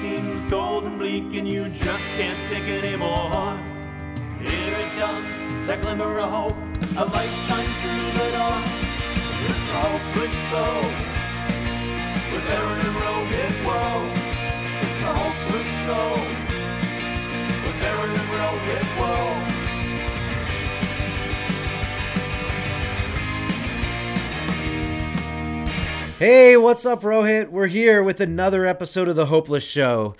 seems cold and bleak and you just can't take it anymore. Here it comes, that glimmer of hope. A light shines through the door. It's the hopeless show. With Aaron and Rohit, whoa. It's the hopeless show. Hey, what's up, Rohit? We're here with another episode of The Hopeless Show.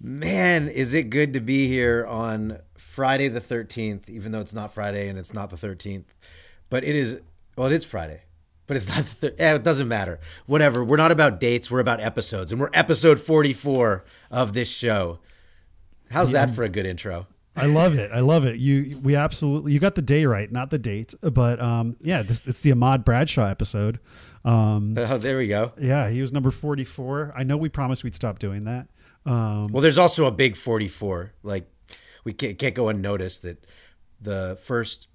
Man, is it good to be here on Friday the 13th, even though it's not Friday and it's not the 13th. But it is, well, it is Friday, but it's not the thir- yeah, it doesn't matter. Whatever. We're not about dates, we're about episodes, and we're episode 44 of this show. How's that for a good intro? I love it. I love it. You we absolutely you got the day right, not the date. But um yeah, this it's the Ahmad Bradshaw episode. Um Oh, there we go. yeah, he was number 44. I know we promised we'd stop doing that. Um Well, there's also a big 44. Like, we can't, can't go unnoticed that the first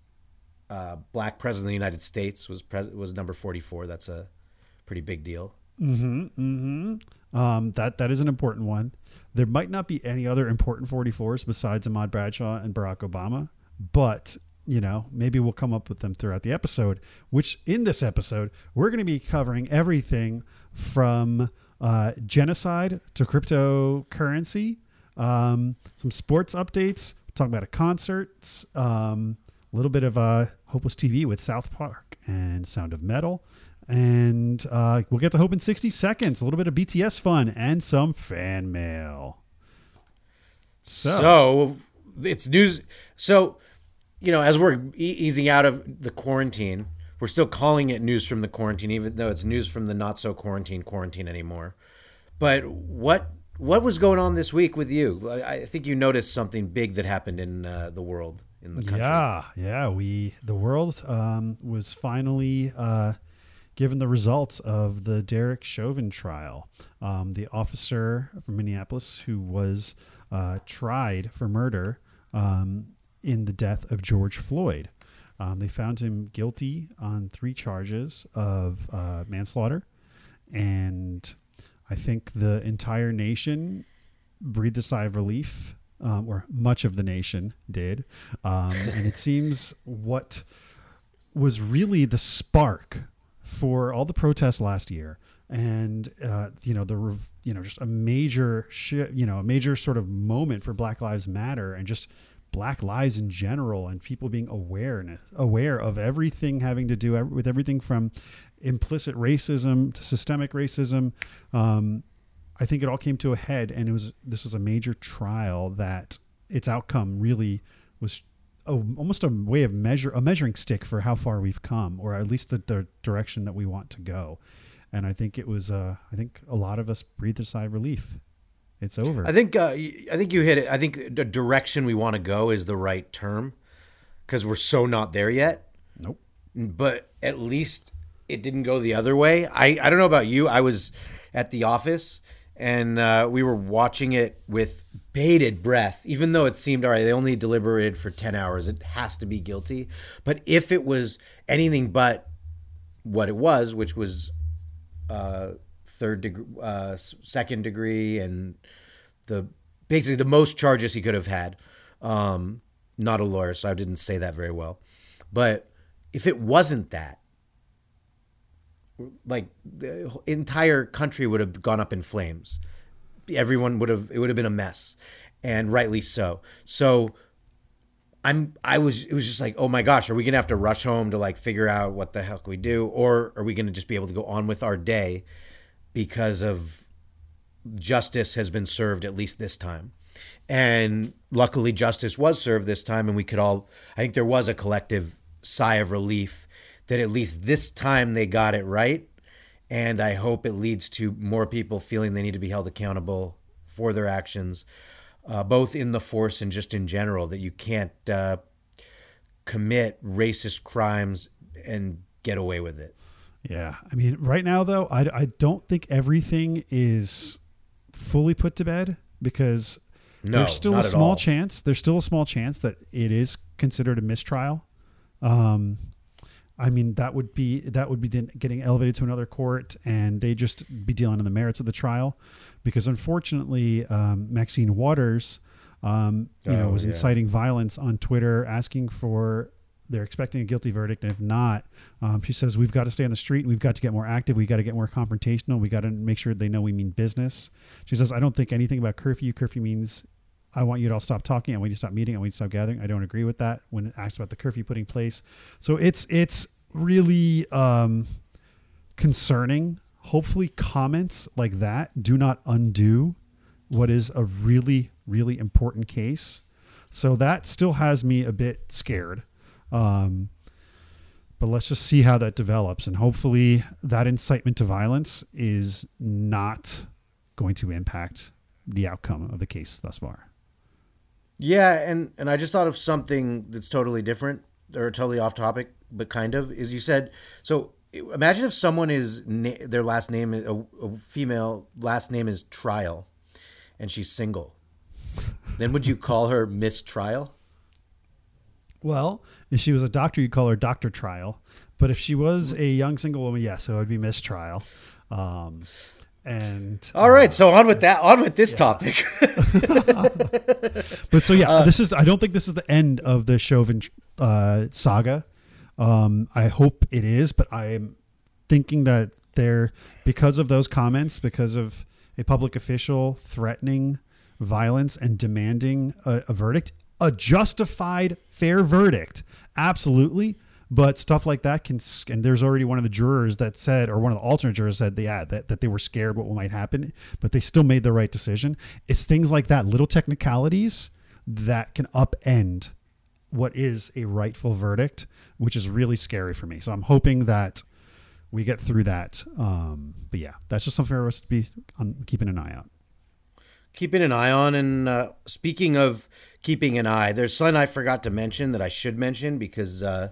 uh, black president of the United States was pres- was number 44. That's a pretty big deal. Mhm. Mhm. Um that that is an important one. There might not be any other important 44s besides Ahmad Bradshaw and Barack Obama, but you know, maybe we'll come up with them throughout the episode, which in this episode, we're going to be covering everything from uh, genocide to cryptocurrency, um, some sports updates, talk about a concerts, um, a little bit of uh, Hopeless TV with South Park and Sound of Metal. And uh, we'll get to Hope in 60 seconds, a little bit of BTS fun, and some fan mail. So, So it's news. So, you know, as we're e- easing out of the quarantine, we're still calling it news from the quarantine, even though it's news from the not so quarantine quarantine anymore. But what what was going on this week with you? I, I think you noticed something big that happened in uh, the world in the country. yeah, yeah, we the world um, was finally uh, given the results of the Derek Chauvin trial. Um, the officer from Minneapolis who was uh, tried for murder um, in the death of George Floyd. Um, they found him guilty on three charges of uh, manslaughter, and I think the entire nation breathed a sigh of relief, um, or much of the nation did. Um, and it seems what was really the spark for all the protests last year, and uh, you know the rev- you know just a major shi you know a major sort of moment for Black Lives Matter and just Black lives in general, and people being awareness aware of everything having to do with everything from implicit racism to systemic racism. Um, I think it all came to a head, and it was this was a major trial that its outcome really was a, almost a way of measure a measuring stick for how far we've come, or at least the, the direction that we want to go. And I think it was. Uh, I think a lot of us breathed a sigh of relief. It's over. I think uh, I think you hit it. I think the direction we want to go is the right term because we're so not there yet. nope. but at least it didn't go the other way. I, I don't know about you. I was at the office and uh, we were watching it with bated breath, even though it seemed all right. They only deliberated for 10 hours. It has to be guilty. But if it was anything but what it was, which was uh, third degree, uh, second degree, and the basically the most charges he could have had. Um, not a lawyer, so I didn't say that very well. But if it wasn't that, like the entire country would have gone up in flames. Everyone would have it would have been a mess, and rightly so. So I'm I was it was just like, oh my gosh, are we gonna have to rush home to like figure out what the can we do, or are we gonna just be able to go on with our day because of justice has been served at least this time. And luckily, justice was served this time, and we could all, I think there was a collective sigh of relief that at least this time they got it right. And I hope it leads to more people feeling they need to be held accountable for their actions, uh, both in the force and just in general, that you can't uh, commit racist crimes and get away with it. Yeah. I mean, right now, though, I, I don't think everything is fully put to bed because No, there's still a small chance. There's still a small chance that it is considered a mistrial. Um, I mean, that would be that would be then getting elevated to another court, and they just be dealing in the merits of the trial, because unfortunately, um, Maxine Waters, um, you know, Oh, was yeah. inciting violence on Twitter, asking for they're expecting a guilty verdict, and if not, um, she says we've got to stay on the street, we've got to get more active, We've got to get more confrontational, we got to make sure they know we mean business. She says I don't think anything about curfew. Curfew means I want you to all stop talking. I want you to stop meeting. I want you to stop gathering. I don't agree with that when it asks about the curfew putting place. So it's it's really um, concerning. Hopefully, comments like that do not undo what is a really really important case. So that still has me a bit scared. Um, but let's just see how that develops, and hopefully, that incitement to violence is not going to impact the outcome of the case thus far. Yeah, and and I just thought of something that's totally different or totally off topic, but kind of is you said so. Imagine if someone is na- their last name is a, a female last name is Trial, and she's single. Then would you call her Miss Trial? Well, if she was a doctor, you'd call her Doctor Trial. But if she was a young single woman, yes, it would be Miss Trial. Um, and All right, so on with that. On with this topic. But so yeah, this is. I don't think this is the end of the Chauvin uh, saga. Um, I hope it is, but I am thinking that there, because of those comments, because of a public official threatening violence and demanding a, a verdict, a justified, fair verdict, absolutely. But stuff like that can, and there's already one of the jurors that said, or one of the alternate jurors said, yeah, that, that they were scared what might happen, but they still made the right decision. It's things like that, little technicalities that can upend what is a rightful verdict, which is really scary for me. So I'm hoping that we get through that. Um, but yeah, that's just something for us to be on, keeping an eye out. keeping an eye on. And uh, speaking of keeping an eye, there's something I forgot to mention that I should mention because uh,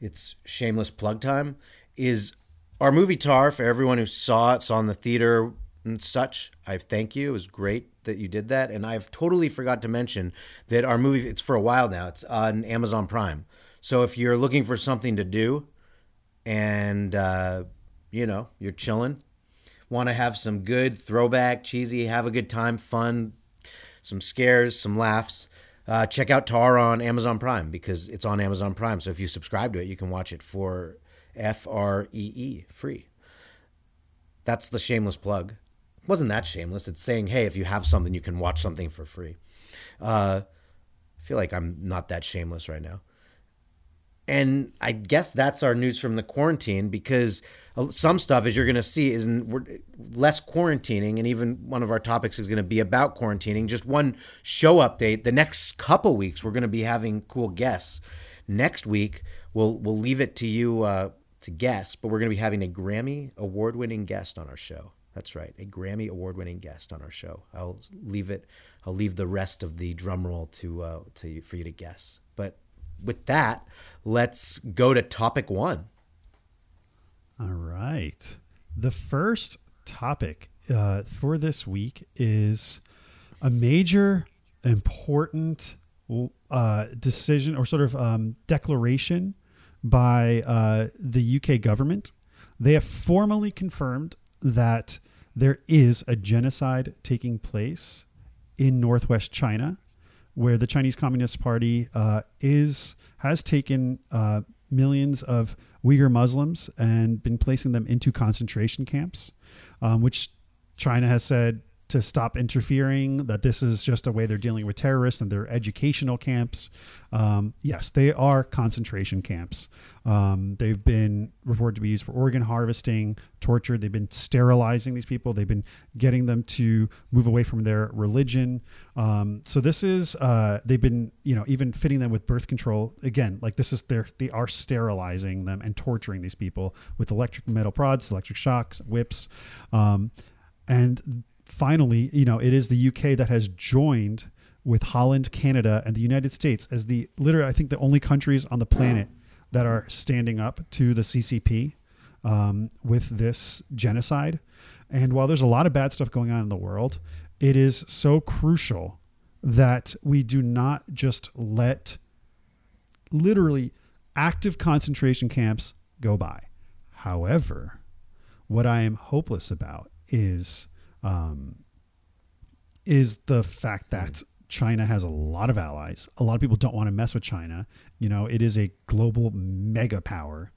it's shameless plug time. Is our movie Tar for everyone who saw it, saw in the theater and such. I thank you. It was great that you did that, and I've totally forgot to mention that our movie. It's for a while now. It's on Amazon Prime. So if you're looking for something to do, and uh, you know you're chilling want to have some good throwback, cheesy, have a good time, fun, some scares, some laughs, uh, check out Tar on Amazon Prime because it's on Amazon Prime. So if you subscribe to it, you can watch it for F R E E free. That's the shameless plug. It wasn't that shameless? It's saying, hey, if you have something, you can watch something for free. Uh, I feel like I'm not that shameless right now. And I guess that's our news from the quarantine because some stuff, as you're going to see, is we're less quarantining, and even one of our topics is going to be about quarantining. Just one show update: the next couple weeks, we're going to be having cool guests. Next week, we'll we'll leave it to you uh, to guess, but we're going to be having a Grammy award-winning guest on our show. That's right, a Grammy award-winning guest on our show. I'll leave it. I'll leave the rest of the drum roll to uh, to for you to guess. But with that, let's go to topic one. All right. The first topic uh, for this week is a major, important uh, decision or sort of um, declaration by uh, the UK government. They have formally confirmed that there is a genocide taking place in northwest China, where the Chinese Communist Party uh, is has taken uh, millions of Uyghur Muslims and been placing them into concentration camps, um, which China has said to stop interfering, that this is just a way they're dealing with terrorists and they're educational camps. Um, yes, they are concentration camps. Um, they've been reported to be used for organ harvesting, torture. They've been sterilizing these people. They've been getting them to move away from their religion. Um, so this is uh, they've been you know even fitting them with birth control again. Like this is their they are sterilizing them and torturing these people with electric metal prods, electric shocks, whips, um, and finally, you know, it is the UK that has joined with Holland, Canada, and the United States as the literally, I think, the only countries on the planet that are standing up to the CCP um, with this genocide. And while there's a lot of bad stuff going on in the world, it is so crucial that we do not just let literally active concentration camps go by. However, what I am hopeless about is um, is the fact that China has a lot of allies. A lot of people don't want to mess with China. You know, it is a global mega power,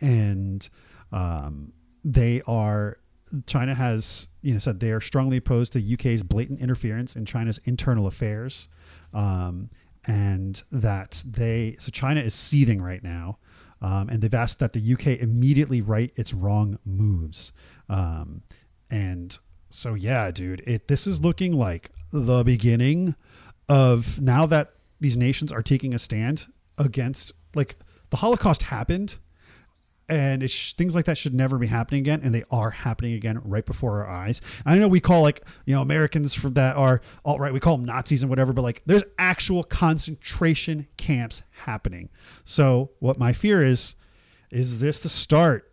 and um, they are. China has, you know, said they are strongly opposed to UK's blatant interference in China's internal affairs, um, and that they. So China is seething right now, um, and they've asked that the UK immediately right its wrong moves, um, and so yeah, dude, it this is looking like the beginning of now that these nations are taking a stand against like the Holocaust happened and it's things like that should never be happening again and they are happening again right before our eyes. I know we call like you know americans for that are all right we call them nazis and whatever but like there's actual concentration camps happening. So what my fear is is this the start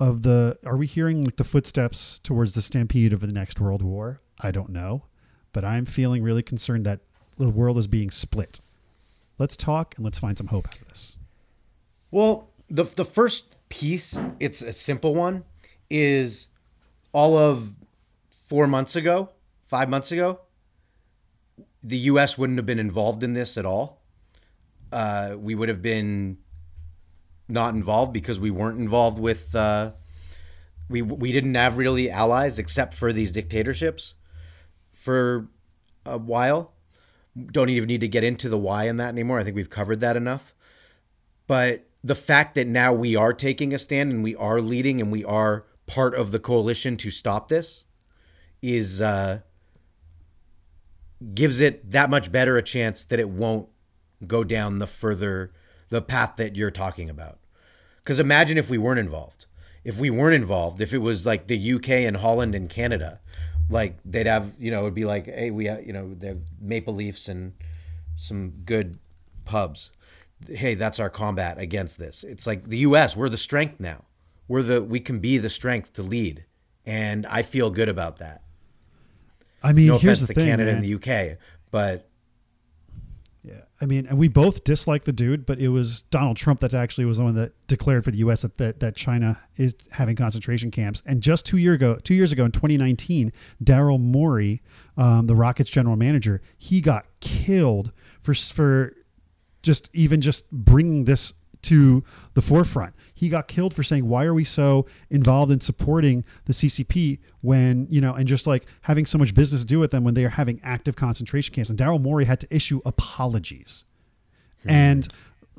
of the are we hearing like the footsteps towards the stampede of the next world war i don't know but i'm feeling really concerned that the world is being split let's talk and let's find some hope out of this Well, the the first piece, it's a simple one, is all of four months ago, five months ago, the U.S. wouldn't have been involved in this at all. Uh, we would have been not involved because we weren't involved with. Uh, we we didn't have really allies except for these dictatorships for a while. Don't even need to get into the why in that anymore. I think we've covered that enough. But the fact that now we are taking a stand and we are leading and we are part of the coalition to stop this is uh, gives it that much better a chance that it won't go down the further the path that you're talking about. Because imagine if we weren't involved. If we weren't involved, if it was like the UK and Holland and Canada, like they'd have, you know, it'd be like, hey, we, have, you know, they have Maple Leafs and some good pubs. Hey, that's our combat against this. It's like the US, we're the strength now. We're the we can be the strength to lead, and I feel good about that. i mean No here's offense the to thing Canada man. and the UK, but I mean, and we both dislike the dude, but it was Donald Trump that actually was the one that declared for the U.S. that that, that China is having concentration camps. And just two year ago, two years ago in 2019, Daryl Morey, um, the Rockets general manager, he got killed for for just even just bringing this to the forefront. He got killed for saying, "Why are we so involved in supporting the CCP when you know, and just like having so much business to do with them when they are having active concentration camps?" And Daryl Morey had to issue apologies, hmm. and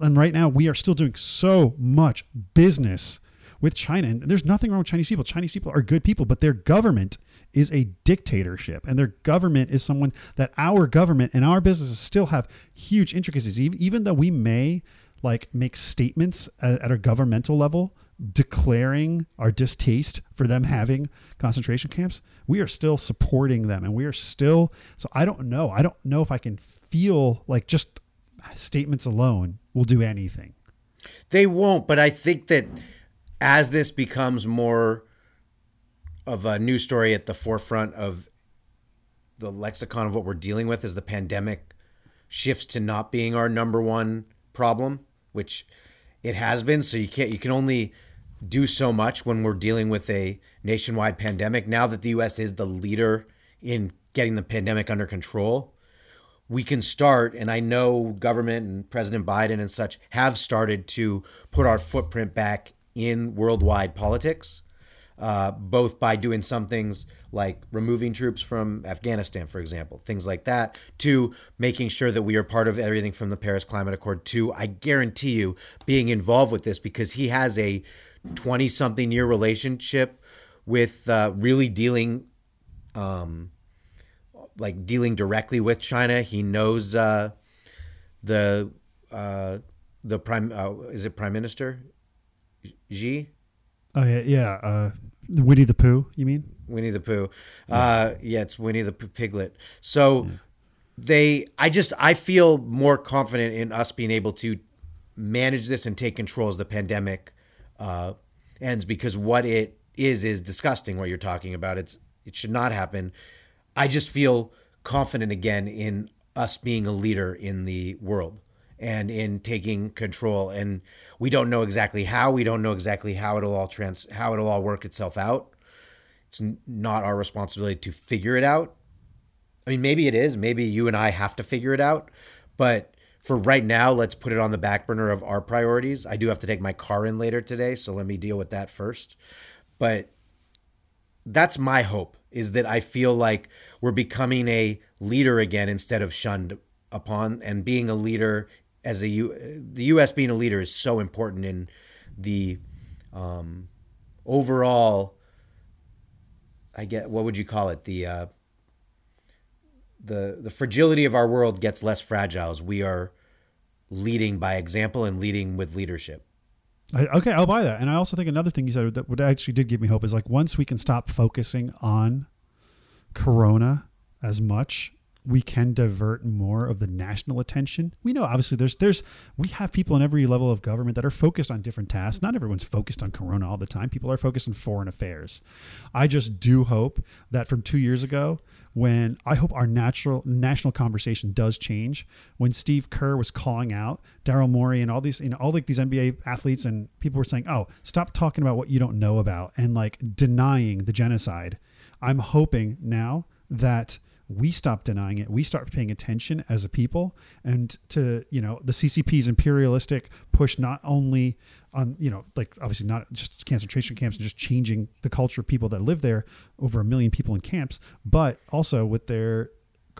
and right now we are still doing so much business with China, and there's nothing wrong with Chinese people. Chinese people are good people, but their government is a dictatorship, and their government is someone that our government and our businesses still have huge intricacies. Even, even though we may like make statements at, at a governmental level declaring our distaste for them having concentration camps, we are still supporting them, and we are still. So I don't know. I don't know if I can feel like just statements alone will do anything. They won't, but I think that as this becomes more of a news story at the forefront of the lexicon of what we're dealing with as the pandemic shifts to not being our number one problem, which it has been. So you can't you can only do so much when we're dealing with a nationwide pandemic. Now that the US is the leader in getting the pandemic under control, we can start, and I know government and President Biden and such have started to put our footprint back in worldwide politics, uh, both by doing some things like removing troops from Afghanistan, for example, things like that, to making sure that we are part of everything from the Paris Climate Accord, to, I guarantee you, being involved with this because he has a 20 something year relationship with uh, really dealing um, like dealing directly with China. He knows uh, the uh, the prime uh, is it prime minister Xi Oh yeah, yeah. Uh, Winnie the Pooh. You mean? Winnie the Pooh. Uh, yeah, it's Winnie the Piglet. So they, I just, I feel more confident in us being able to manage this and take control as the pandemic uh, ends because what it is is disgusting. What you're talking about, it's it should not happen. I just feel confident again in us being a leader in the world and in taking control. And we don't know exactly how. We don't know exactly how it'll all trans how it'll all work itself out. It's not our responsibility to figure it out. I mean, maybe it is. Maybe you and I have to figure it out. But for right now, let's put it on the back burner of our priorities. I do have to take my car in later today, so let me deal with that first. But that's my hope is that I feel like we're becoming a leader again instead of shunned upon and being a leader as a U the US being a leader is so important in the um overall I get what would you call it the uh the the fragility of our world gets less fragile as we are leading by example and leading with leadership. I, okay, I'll buy that. And I also think another thing you said that what actually did give me hope is like once we can stop focusing on Corona as much, we can divert more of the national attention. We know obviously there's there's we have people in every level of government that are focused on different tasks. Not everyone's focused on corona all the time. People are focused on foreign affairs. I just do hope that from 2 years ago when I hope our natural national conversation does change when Steve Kerr was calling out Daryl Morey and all these you know all like these NBA athletes and people were saying, "Oh, stop talking about what you don't know about" and like denying the genocide. I'm hoping now that we stop denying it we start paying attention as a people and to you know the ccp's imperialistic push not only on you know like obviously not just concentration camps and just changing the culture of people that live there over a million people in camps but also with their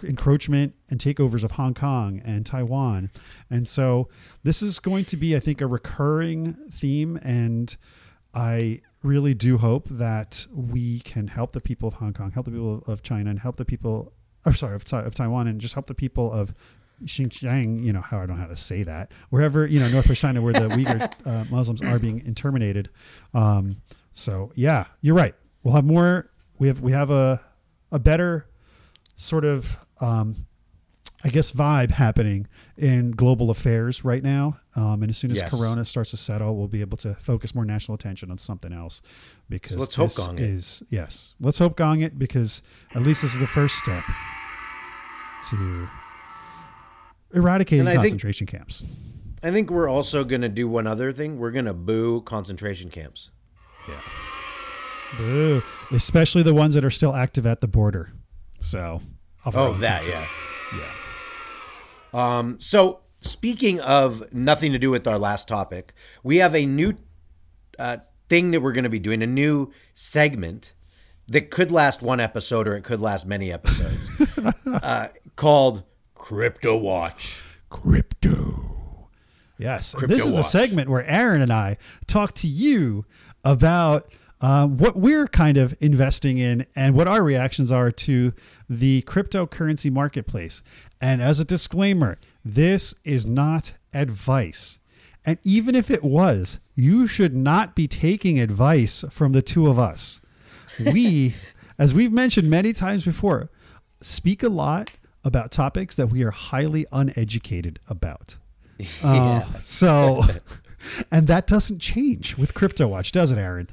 encroachment and takeovers of Hong Kong and Taiwan. And so this is going to be I think a recurring theme and I really do hope that we can help the people of Hong Kong, help the people of China, and help the people, or sorry, of, of Taiwan, and just help the people of Xinjiang, you know, how I don't know how to say that, wherever, you know, Northwest China, where the Uyghur uh, Muslims are being intimidated. Um, so yeah, you're right. We'll have more, we have, we have a, a better sort of, um, I guess vibe happening in global affairs right now. Um, and as soon as Yes. Corona starts to settle, we'll be able to focus more national attention on something else. Because let's hope gong it. is yes, let's hope gong it because at least this is the first step to eradicating And I think- concentration camps. I think we're also going to do one other thing. We're going to boo concentration camps. Yeah. Boo. Especially the ones that are still active at the border. So, our Oh, that, yeah. Yeah. Um, so, speaking of nothing to do with our last topic, we have a new uh, thing that we're going to be doing, a new segment that could last one episode or it could last many episodes uh, called Crypto Watch. Crypto. Yes. Crypto this is a segment where Aaron and I talk to you about uh, what we're kind of investing in and what our reactions are to the cryptocurrency marketplace. And as a disclaimer, this is not advice. And even if it was, you should not be taking advice from the two of us. We, as we've mentioned many times before, speak a lot about topics that we are highly uneducated about. Uh, so, and that doesn't change with Crypto Watch, does it, Aaron?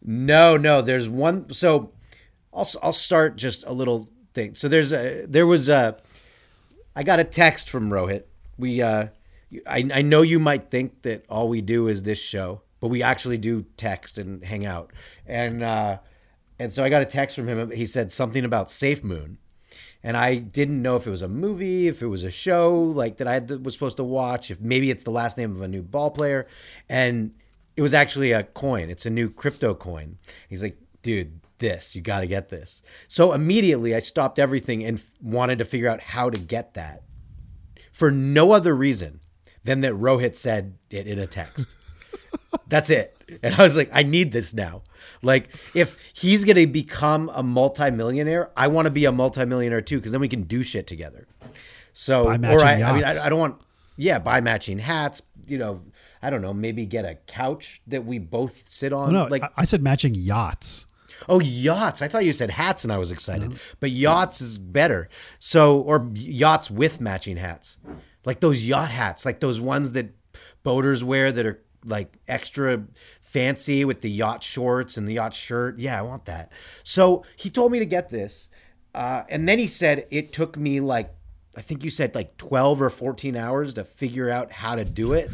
No, no. There's one. So I'll I'll start just a little thing. So there's a there was a I got a text from Rohit. We uh I I know you might think that all we do is this show, but we actually do text and hang out. And uh and so I got a text from him. He said something about Safe Moon. And I didn't know if it was a movie, if it was a show like that I had was supposed to watch, if maybe it's the last name of a new ball player. And it was actually a coin. It's a new crypto coin. He's like, dude, this, you got to get this. So immediately I stopped everything and f- wanted to figure out how to get that for no other reason than that Rohit said it in a text. That's it. And I was like, I need this now. Like, if he's going to become a multimillionaire, I want to be a multimillionaire too, because then we can do shit together. So, or I, I mean. I, I don't want, yeah, buy matching hats, you know, I don't know, maybe get a couch that we both sit on. Oh, no, like, I, I said matching yachts. Oh, yachts. I thought you said hats and I was excited. But yachts is better. So, or yachts with matching hats. Like those yacht hats, like those ones that boaters wear that are like extra fancy with the yacht shorts and the yacht shirt. Yeah, I want that. So he told me to get this. Uh, and then he said it took me like I think you said like 12 or 14 hours to figure out how to do it.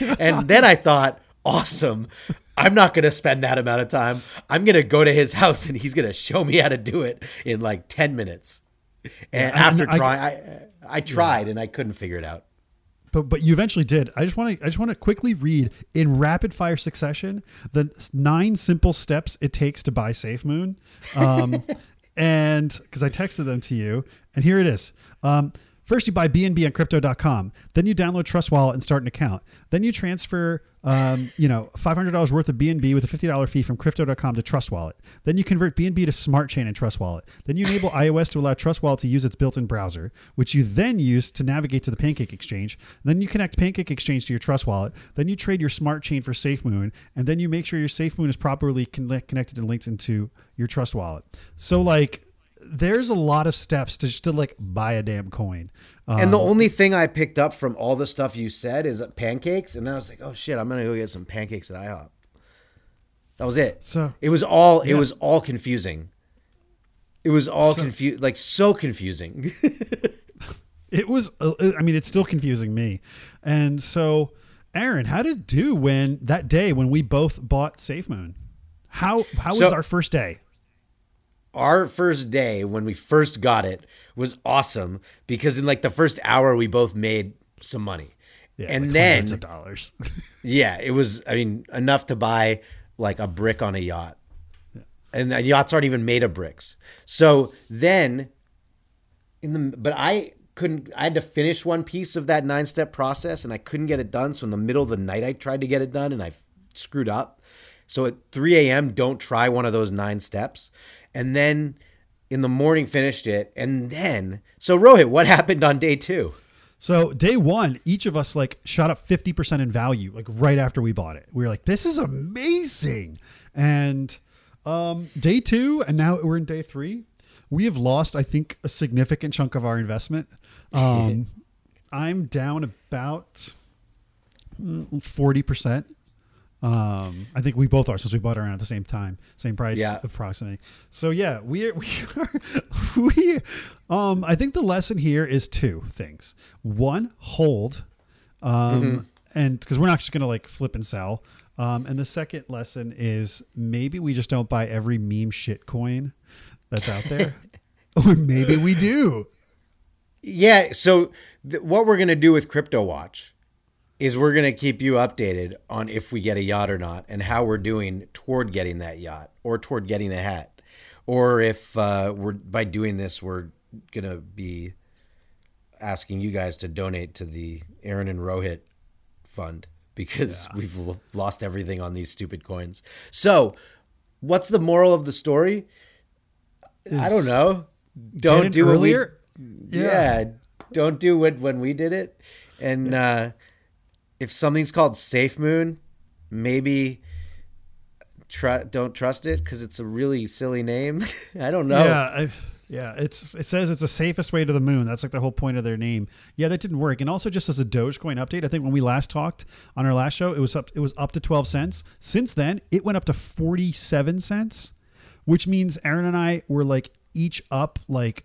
and then I thought, awesome. I'm not going to spend that amount of time. I'm going to go to his house and he's going to show me how to do it in like 10 minutes. And Yeah, after I- trying, I, I tried and I couldn't figure it out. but but you eventually did. I just want to I just want to quickly read in rapid fire succession the nine simple steps it takes to buy SafeMoon, um, and because I texted them to you, and here it is. Um, First, you buy BNB on crypto.com. Then you download Trust Wallet and start an account. Then you transfer, um, you know, $500 worth of BNB with a $50 fee from crypto.com to Trust Wallet. Then you convert BNB to Smart Chain and Trust Wallet. Then you enable iOS to allow Trust Wallet to use its built-in browser, which you then use to navigate to the Pancake Exchange. Then you connect Pancake Exchange to your Trust Wallet. Then you trade your Smart Chain for SafeMoon, and then you make sure your SafeMoon is properly connect- connected and linked into your Trust Wallet. So like there's a lot of steps to just to like buy a damn coin. Um, And the only thing I picked up from all the stuff you said is pancakes. And I was like, oh shit, I'm to go get some pancakes at IHOP. That was it. So- it was all, it Yes. was all confusing. It was all So- confused, like so confusing. It was, uh, I mean, it's still confusing me. And so, Aaron, how did it do when that day when we both bought SafeMoon? How how was our first day? Our first day when we first got it was awesome because in like the first hour we both made some money. Yeah, and like then hundreds of dollars. yeah, it was I mean enough to buy like a brick on a yacht. And the yachts aren't even made of bricks. So then in the but I couldn't I had to finish one piece of that nine step process and I couldn't get it done. So in the middle of the night I tried to get it done and I screwed up. So at 3 a.m. don't try one of those nine steps. And then in the morning finished it. And then so Rohit, what happened on day two? So day one, each of us like shot up fifty percent in value, like right after we bought it. We were like, "This is amazing!" And um, day two, and now we're in day three. We have lost, I think, a significant chunk of our investment. Um, I'm down about forty percent. Um, I think we both are since we bought around at the same time, same price Yeah. approximately. So yeah, we are, we are, we, um, I think the lesson here is two things. One, hold, um, and because we're not just gonna like flip and sell. Um, and the second lesson is maybe we just don't buy every meme shit coin that's out there, or maybe we do. Yeah. So th- what we're gonna do with Crypto Watch is we're gonna keep you updated on if we get a yacht or not, and how we're doing toward getting that yacht or toward getting a hat, or if uh, we're by doing this we're gonna be asking you guys to donate to the Aaron and Rohit fund because we've l- lost everything on these stupid coins. So, what's the moral of the story? I don't know. Don't do what we earlier. yeah. don't do what when we did it. And uh, if something's called Safe Moon, maybe tr- don't trust it because it's a really silly name. I don't know. Yeah, I, yeah. It's it says it's the safest way to the moon. That's like the whole point of their name. Yeah, that didn't work. And also, just as a Dogecoin update, I think when we last talked on our last show, it was up. It was up to twelve cents. Since then, it went up to forty seven cents, which means Aaron and I were like each up like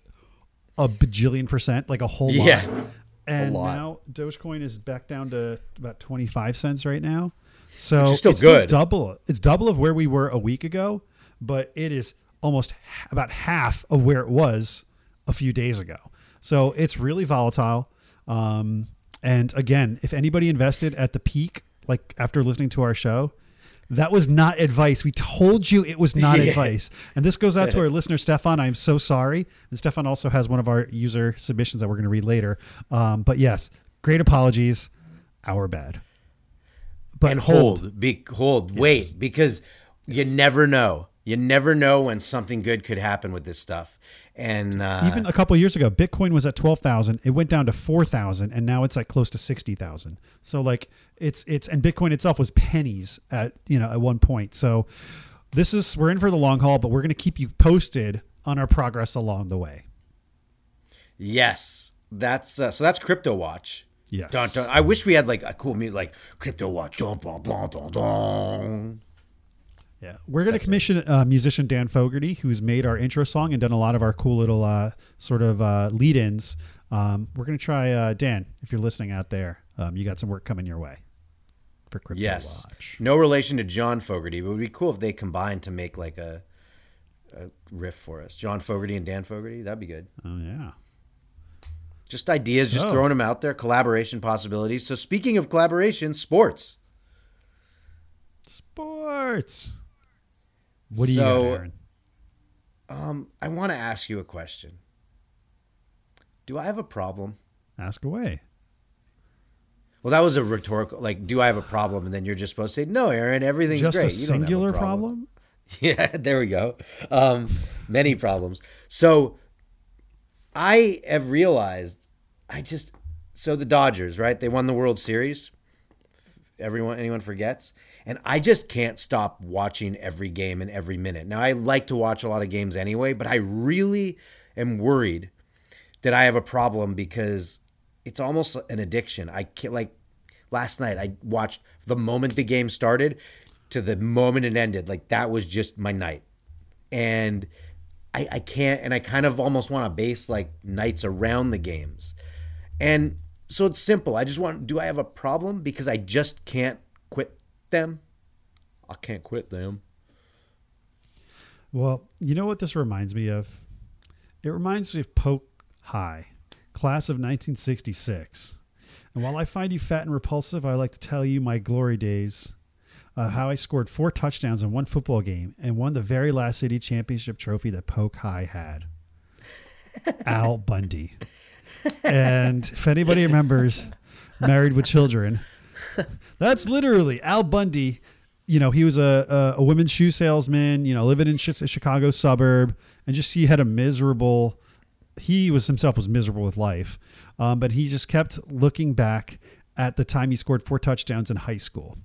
a bajillion percent, like a whole Yeah, lot. And now Dogecoin is back down to about twenty five cents right now. So still it's good. double. It's double of where we were a week ago, but it is almost h- about half of where it was a few days ago. So it's really volatile. Um, and again, if anybody invested at the peak, like after listening to our show, that was not advice. We told you it was not Yeah. advice. And this goes out to our listener, Stefan. I'm so sorry. And Stefan also has one of our user submissions that we're going to read later. Um, but yes, great apologies. Our bad. But and hold, be hold, Yes. wait, because you never know. You never know when something good could happen with this stuff. And uh, Even a couple of years ago, Bitcoin was at twelve thousand. It went down to four thousand, and now it's at close to sixty thousand. So like it's it's and Bitcoin itself was pennies at you know at one point. So this is we're in for the long haul, but we're going to keep you posted on our progress along the way. yes, that's uh, so. That's Crypto Watch. Yes. Dun, dun. I wish we had like a cool music like Crypto Watch. Dun, dun, dun, dun, dun. Yeah, we're going to commission uh, musician Dan Fogarty, who's made our intro song and done a lot of our cool little uh, sort of uh, lead-ins. Um, we're going to try uh, Dan. If you're listening out there, um, you got some work coming your way for Crypto Yes. Watch. No relation to John Fogerty, but it would be cool if they combined to make like a, a riff for us. John Fogerty and Dan Fogerty. That'd be good. Oh yeah. Just ideas, just throwing them out there. Collaboration possibilities. So speaking of collaboration, sports. Sports. What do you So- got, Aaron? Um, I want to ask you a question. Do I have a problem? Ask away. Well, that was a rhetorical. Like, do I have a problem? And then you're just supposed to say, "No, Aaron, everything's Just great." a You don't have singular problem? Yeah, there we go. Um, many problems. So I have realized I just so the Dodgers, right? They won the World Series. Everyone anyone forgets. And I just can't stop watching every game and every minute. Now I like to watch a lot of games anyway, but I really am worried that I have a problem because it's almost an addiction. I can't like last night I watched the moment the game started to the moment it ended. Like that was just my night. And I, I can't and I kind of almost want to base like nights around the games. And so it's simple. I just want do I have a problem? Because I just can't quit them. I can't quit them. Well, you know what this reminds me of? It reminds me of Polk High, class of 1966. And while I find you fat and repulsive, I like to tell you my glory days. Uh, how I scored four touchdowns in one football game and won the very last city championship trophy that Polk High had. Al Bundy. And if anybody remembers Married with Children, that's literally Al Bundy. You know, he was a, a, a women's shoe salesman, you know, living in a Chicago suburb, and just he had a miserable, he was himself was miserable with life. Um, but he just kept looking back at the time he scored four touchdowns in high school.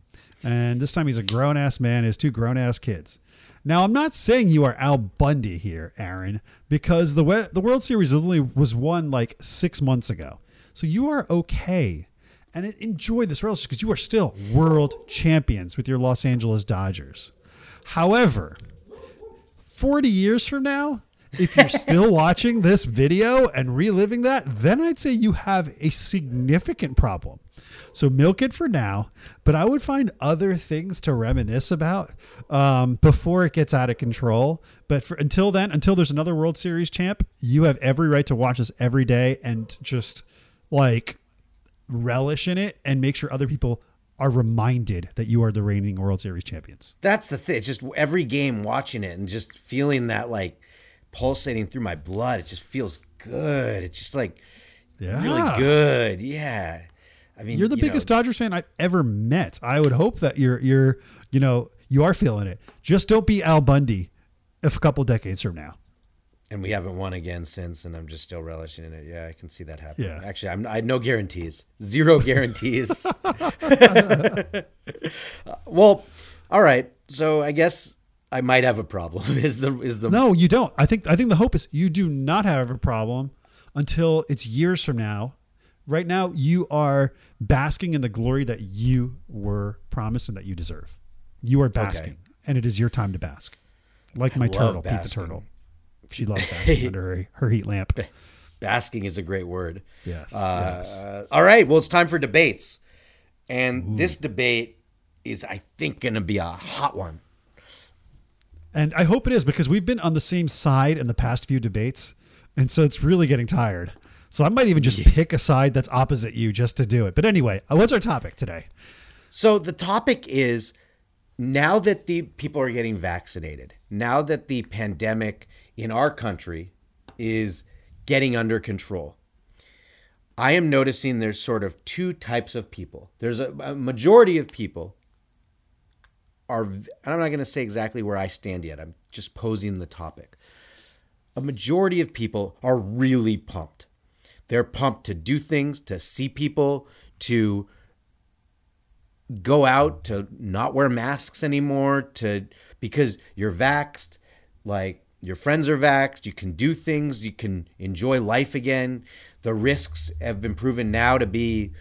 And this time he's a grown ass man, has two grown ass kids. Now, I'm not saying you are Al Bundy here, Aaron, because the the World Series was only was won like six months ago, so you are okay, and enjoy this relationship because you are still world champions with your Los Angeles Dodgers. However, 40 years from now, if you're still watching this video and reliving that, then I'd say you have a significant problem. So milk it for now, but I would find other things to reminisce about um, before it gets out of control. But for, until then, until there's another World Series champ, you have every right to watch this every day and just like relish in it and make sure other people are reminded that you are the reigning World Series champions. That's the thing. It's just every game watching it and just feeling that like pulsating through my blood. It just feels good. It's just like Yeah. really good. Yeah. I mean, You're the you biggest know, Dodgers fan I've ever met. I would hope that you're you're you know you are feeling it. Just don't be Al Bundy if a couple decades from now. And we haven't won again since, and I'm just still relishing in it. Yeah, I can see that happening. Yeah. Actually, I'm I no guarantees, zero guarantees. Uh, well, all right. So I guess I might have a problem. Is the is the No, you don't. I think I think the hope is you do not have a problem until it's years from now. Right now, you are basking in the glory that you were promised and that you deserve. You are basking, and it is your time to bask. Like my love turtle, Pete the turtle. She loves basking under her, her heat lamp. basking is a great word. Yes, Uh, yes. All right. Well, it's time for debates, and this debate is, I think, going to be a hot one. And I hope it is because we've been on the same side in the past few debates. And so it's really getting tired. So I might even just pick a side that's opposite you just to do it. But anyway, uh, what's our topic today? So the topic is now that the people are getting vaccinated, now that the pandemic in our country is getting under control, I am noticing there's sort of two types of people. There's a, a majority of people are, and I'm not going to say exactly where I stand yet. I'm just posing the topic. A majority of people are really pumped. They're pumped to do things, to see people, to go out to not wear masks anymore to because you're vaxxed like your friends are vaxxed you can do things you can enjoy life again the risks have been proven now to be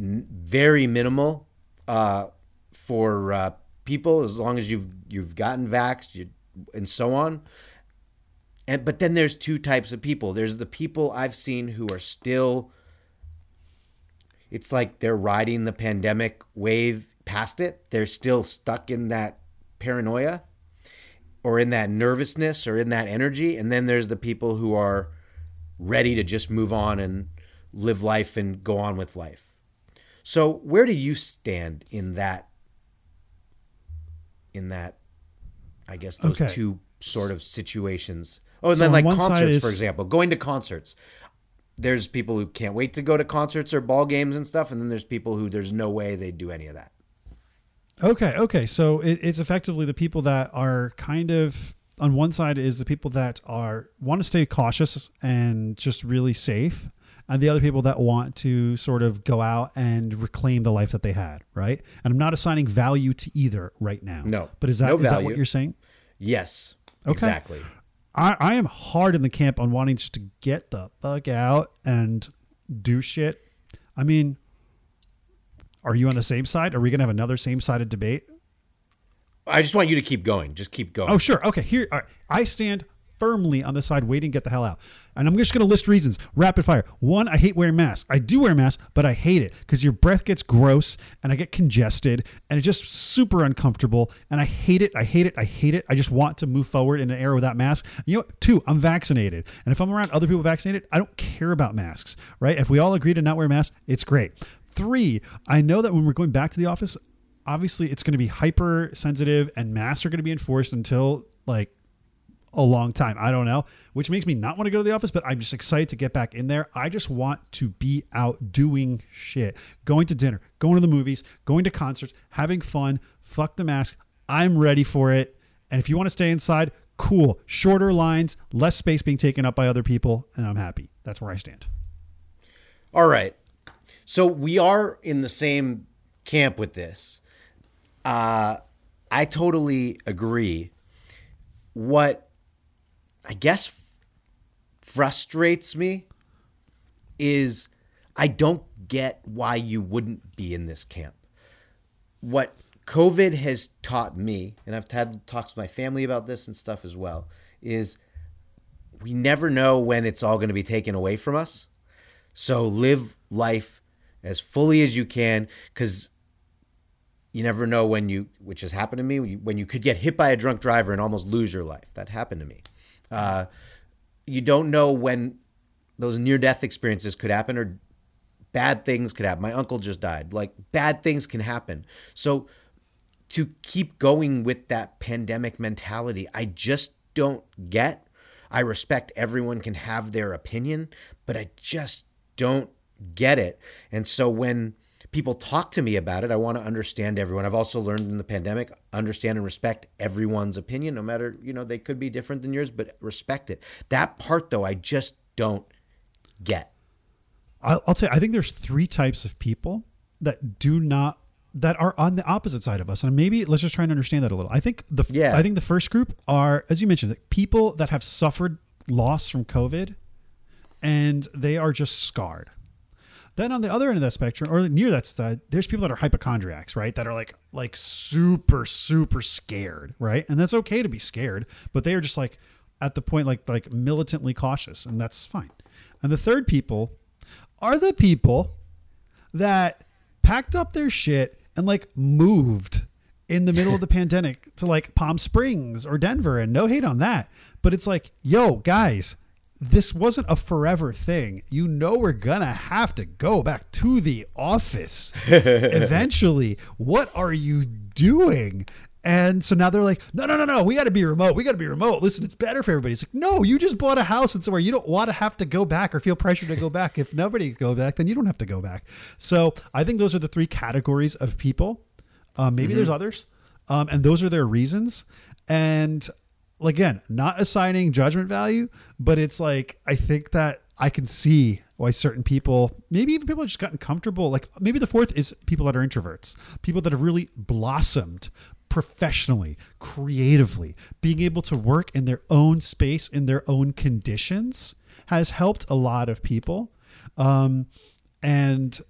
n- very minimal uh, for uh, people as long as you've you've gotten vaxxed you, and so on. And but then there's two types of people. There's the people I've seen who are still it's like they're riding the pandemic wave past it. They're still stuck in that paranoia or in that nervousness or in that energy. And then there's the people who are ready to just move on and live life and go on with life. So where do you stand in that in that I guess those Okay. two sort of situations? Oh, and So then like concerts, is- for example, going to concerts. There's people who can't wait to go to concerts or ball games and stuff, and then there's people who there's no way they'd do any of that. Okay, okay. So it, it's effectively the people that are kind of on one side is the people that are want to stay cautious and just really safe, and the other people that want to sort of go out and reclaim the life that they had, right? And I'm not assigning value to either right now. No. but is that No is that what you're saying? Yes, Okay. exactly. I, I am hard in the camp on wanting just to get the fuck out and do shit. I mean, are you on the same side? Are we gonna have another same sided debate? I just want you to keep going. Just keep going. Oh, sure. Okay. Here, all right. I stand firmly on the side waiting to get the hell out. And I'm just going to list reasons rapid fire. One, I hate wearing masks. I do wear masks, but I hate it because your breath gets gross and I get congested and it's just super uncomfortable. And I hate it. I hate it. I hate it. I just want to move forward in an era without masks. You know what? Two, I'm vaccinated. And if I'm around other people vaccinated, I don't care about masks, right? If we all agree to not wear masks, it's great. Three, I know that when we're going back to the office, obviously it's going to be hyper sensitive and masks are going to be enforced until like a long time. I don't know, which makes me not want to go to the office, but I'm just excited to get back in there. I just want to be out doing shit, going to dinner, going to the movies, going to concerts, having fun. Fuck the mask. I'm ready for it. And if you want to stay inside, cool. Shorter lines, less space being taken up by other people, and I'm happy. That's where I stand. All right. So we are in the same camp with this. Uh, I totally agree. What I guess frustrates me is I don't get why you wouldn't be in this camp. What COVID has taught me, and I've had talks with my family about this and stuff as well, is we never know when it's all going to be taken away from us. So live life as fully as you can because you never know when you, which has happened to me, when you, could get hit by a drunk driver and almost lose your life. That happened to me. Uh, you don't know when those near death experiences could happen or bad things could happen. My uncle just died. Like bad things can happen. So to keep going with that pandemic mentality, I just don't get. I respect everyone can have their opinion, but I just don't get it. And so when people talk to me about it, I want to understand everyone. I've also learned in the pandemic, understand and respect everyone's opinion, no matter, you know, they could be different than yours, but respect it. That part though, I just don't get. I'll, I'll tell you, I think there's three types of people that do not that are on the opposite side of us, and maybe let's just try and understand that a little. I think the Yeah. I think the first group are, as you mentioned, people that have suffered loss from COVID, and they are just scarred. Then on the other end of that spectrum, or near that side, there's people that are hypochondriacs, right? That are like like super super scared, right? And that's okay to be scared, but they are just like at the point like like militantly cautious, and that's fine. And the third people are the people that packed up their shit and like moved in the middle of the pandemic to like Palm Springs or Denver and no hate on that but it's like yo guys this wasn't a forever thing you know we're gonna have to go back to the office eventually what are you doing and so now they're like, no, no, no, no, we got to be remote. We got to be remote. Listen, it's better for everybody. It's like, no, you just bought a house and somewhere you don't want to have to go back or feel pressure to go back. If nobody go back, then you don't have to go back. So I think those are the three categories of people. Um, maybe there's others, um, and those are their reasons. And again, not assigning judgment value, but it's like I think that I can see why certain people, maybe even people have just gotten comfortable. Like maybe the fourth is people that are introverts, people that have really blossomed professionally, creatively, being able to work in their own space, in their own conditions, has helped a lot of people. Um, and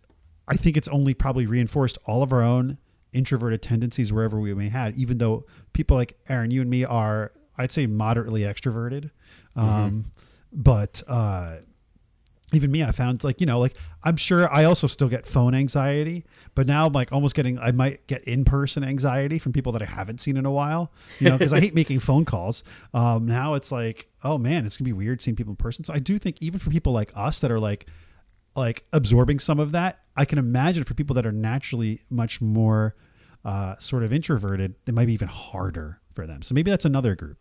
I think it's only probably reinforced all of our own introverted tendencies wherever we may had, even though people like Aaron, you and me are, I'd say, moderately extroverted. Um, but uh, even me, I found like you know, like I'm sure I also still get phone anxiety, but now I'm like almost getting, I might get in person anxiety from people that I haven't seen in a while, you know, because I hate making phone calls. Um, now it's like, oh man, it's gonna be weird seeing people in person. So I do think even for people like us that are like, like absorbing some of that, I can imagine for people that are naturally much more uh, sort of introverted, it might be even harder for them. So maybe that's another group.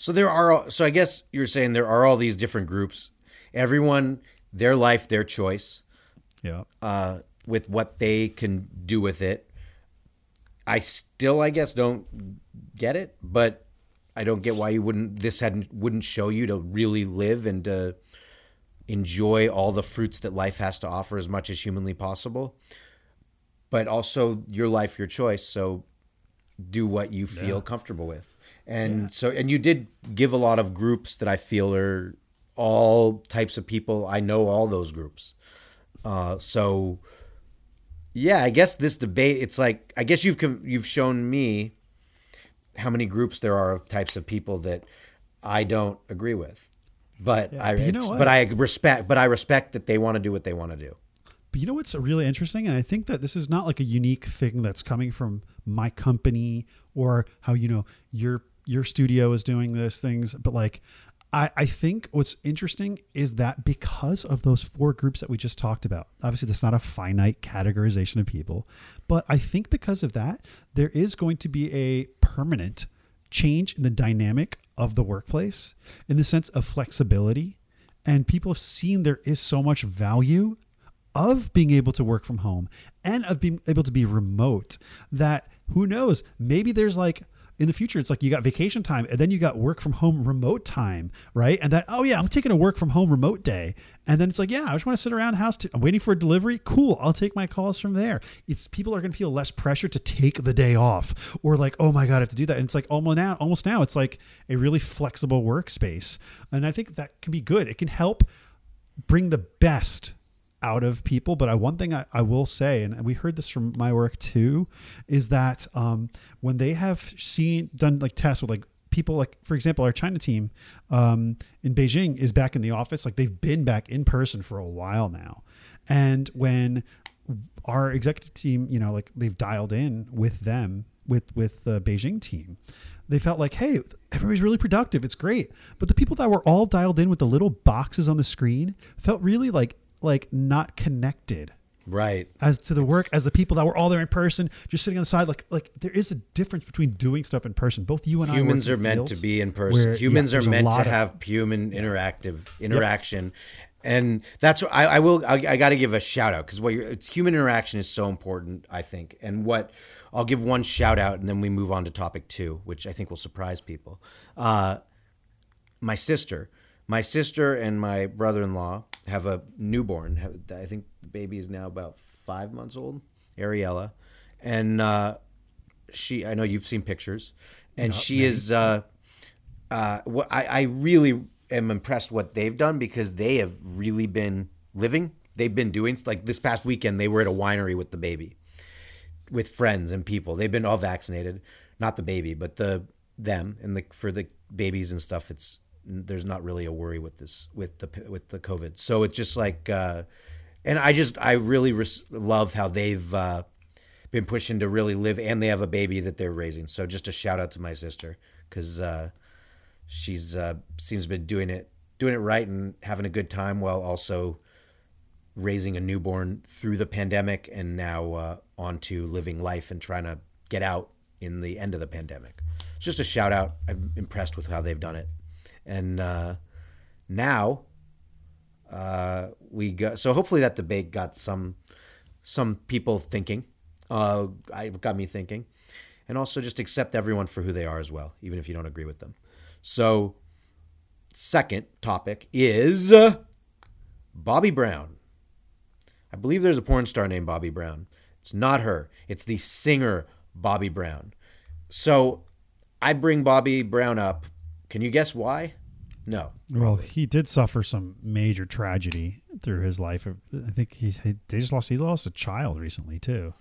So there are. So I guess you're saying there are all these different groups. Everyone, their life, their choice, Yeah. uh, with what they can do with it. I still, I guess, don't get it, but I don't get why you wouldn't. This hadn't wouldn't show you to really live and to enjoy all the fruits that life has to offer as much as humanly possible. But also, your life, your choice. So, do what you feel comfortable with. And so, and you did give a lot of groups that I feel are all types of people. I know all those groups. Uh, so, yeah, I guess this debate. It's like I guess you've com- you've shown me how many groups there are of types of people that I don't agree with. But I but you know but I respect but I respect that they want to do what they want to do. But you know what's really interesting? And I think that this is not like a unique thing that's coming from my company or how, you know, your your studio is doing this things, but like I, I think what's interesting is that because of those four groups that we just talked about, obviously that's not a finite categorization of people, but I think because of that, there is going to be a permanent change in the dynamic of the workplace in the sense of flexibility. And people have seen there is so much value of being able to work from home and of being able to be remote that who knows maybe there's like in the future it's like you got vacation time and then you got work from home remote time right? And that oh yeah i'm taking a work from home remote day. And then it's like yeah i just want to sit around house to, i'm waiting for a delivery. Cool i'll take my calls from there. It's people are going to feel less pressure to take the day off or like oh my god i have to do that. And it's like almost now almost now it's like a really flexible workspace. And i think that can be good. It can help bring the best out of people. But I, one thing I, I will say, and we heard this from my work too, is that um, when they have seen done like tests with like people like for example our china team um, in beijing is back in the office like they've been back in person for a while now and when our executive team you know like they've dialed in with them with with the beijing team they felt like hey everybody's really productive it's great but the people that were all dialed in with the little boxes on the screen felt really like like not connected Right. as to the work as the people that were all there in person just sitting on the side like like there is a difference between doing stuff in person both you and Humans I are meant to be in person. where, Humans yeah, are meant to of- have human interactive interaction. And that's what I, I will. I, I got to give a shout out because what you're, it's human interaction is so important. I think, and what I'll give one shout out, and then we move on to topic two, which I think will surprise people. Uh, my sister, my sister and my brother-in-law have a newborn. Have- I think the baby is now about five months old, Ariella, and uh, she. I know you've seen pictures, and she is. Uh, uh, what I, I really am impressed what they've done because they have really been living. They've been doing like this past weekend. They were at a winery with the baby, with friends and people. They've been all vaccinated, not the baby, but the them and the for the babies and stuff. It's there's not really a worry with this with the with the COVID. So it's just like, uh, and I just I really res- love how they've. Uh, been pushing to really live and they have a baby that they're raising so just a shout out to my sister because uh, she's uh, seems to be doing it doing it right and having a good time while also raising a newborn through the pandemic and now uh, onto living life and trying to get out in the end of the pandemic it's just a shout out i'm impressed with how they've done it and uh, now uh, we go so hopefully that debate got some some people thinking uh, I got me thinking, and also just accept everyone for who they are as well, even if you don't agree with them. So, second topic is uh, Bobby Brown. I believe there's a porn star named Bobby Brown. It's not her. It's the singer Bobby Brown. So, I bring Bobby Brown up. Can you guess why? No. well he did suffer some major tragedy through his life i think he, he they just lost he lost a child recently too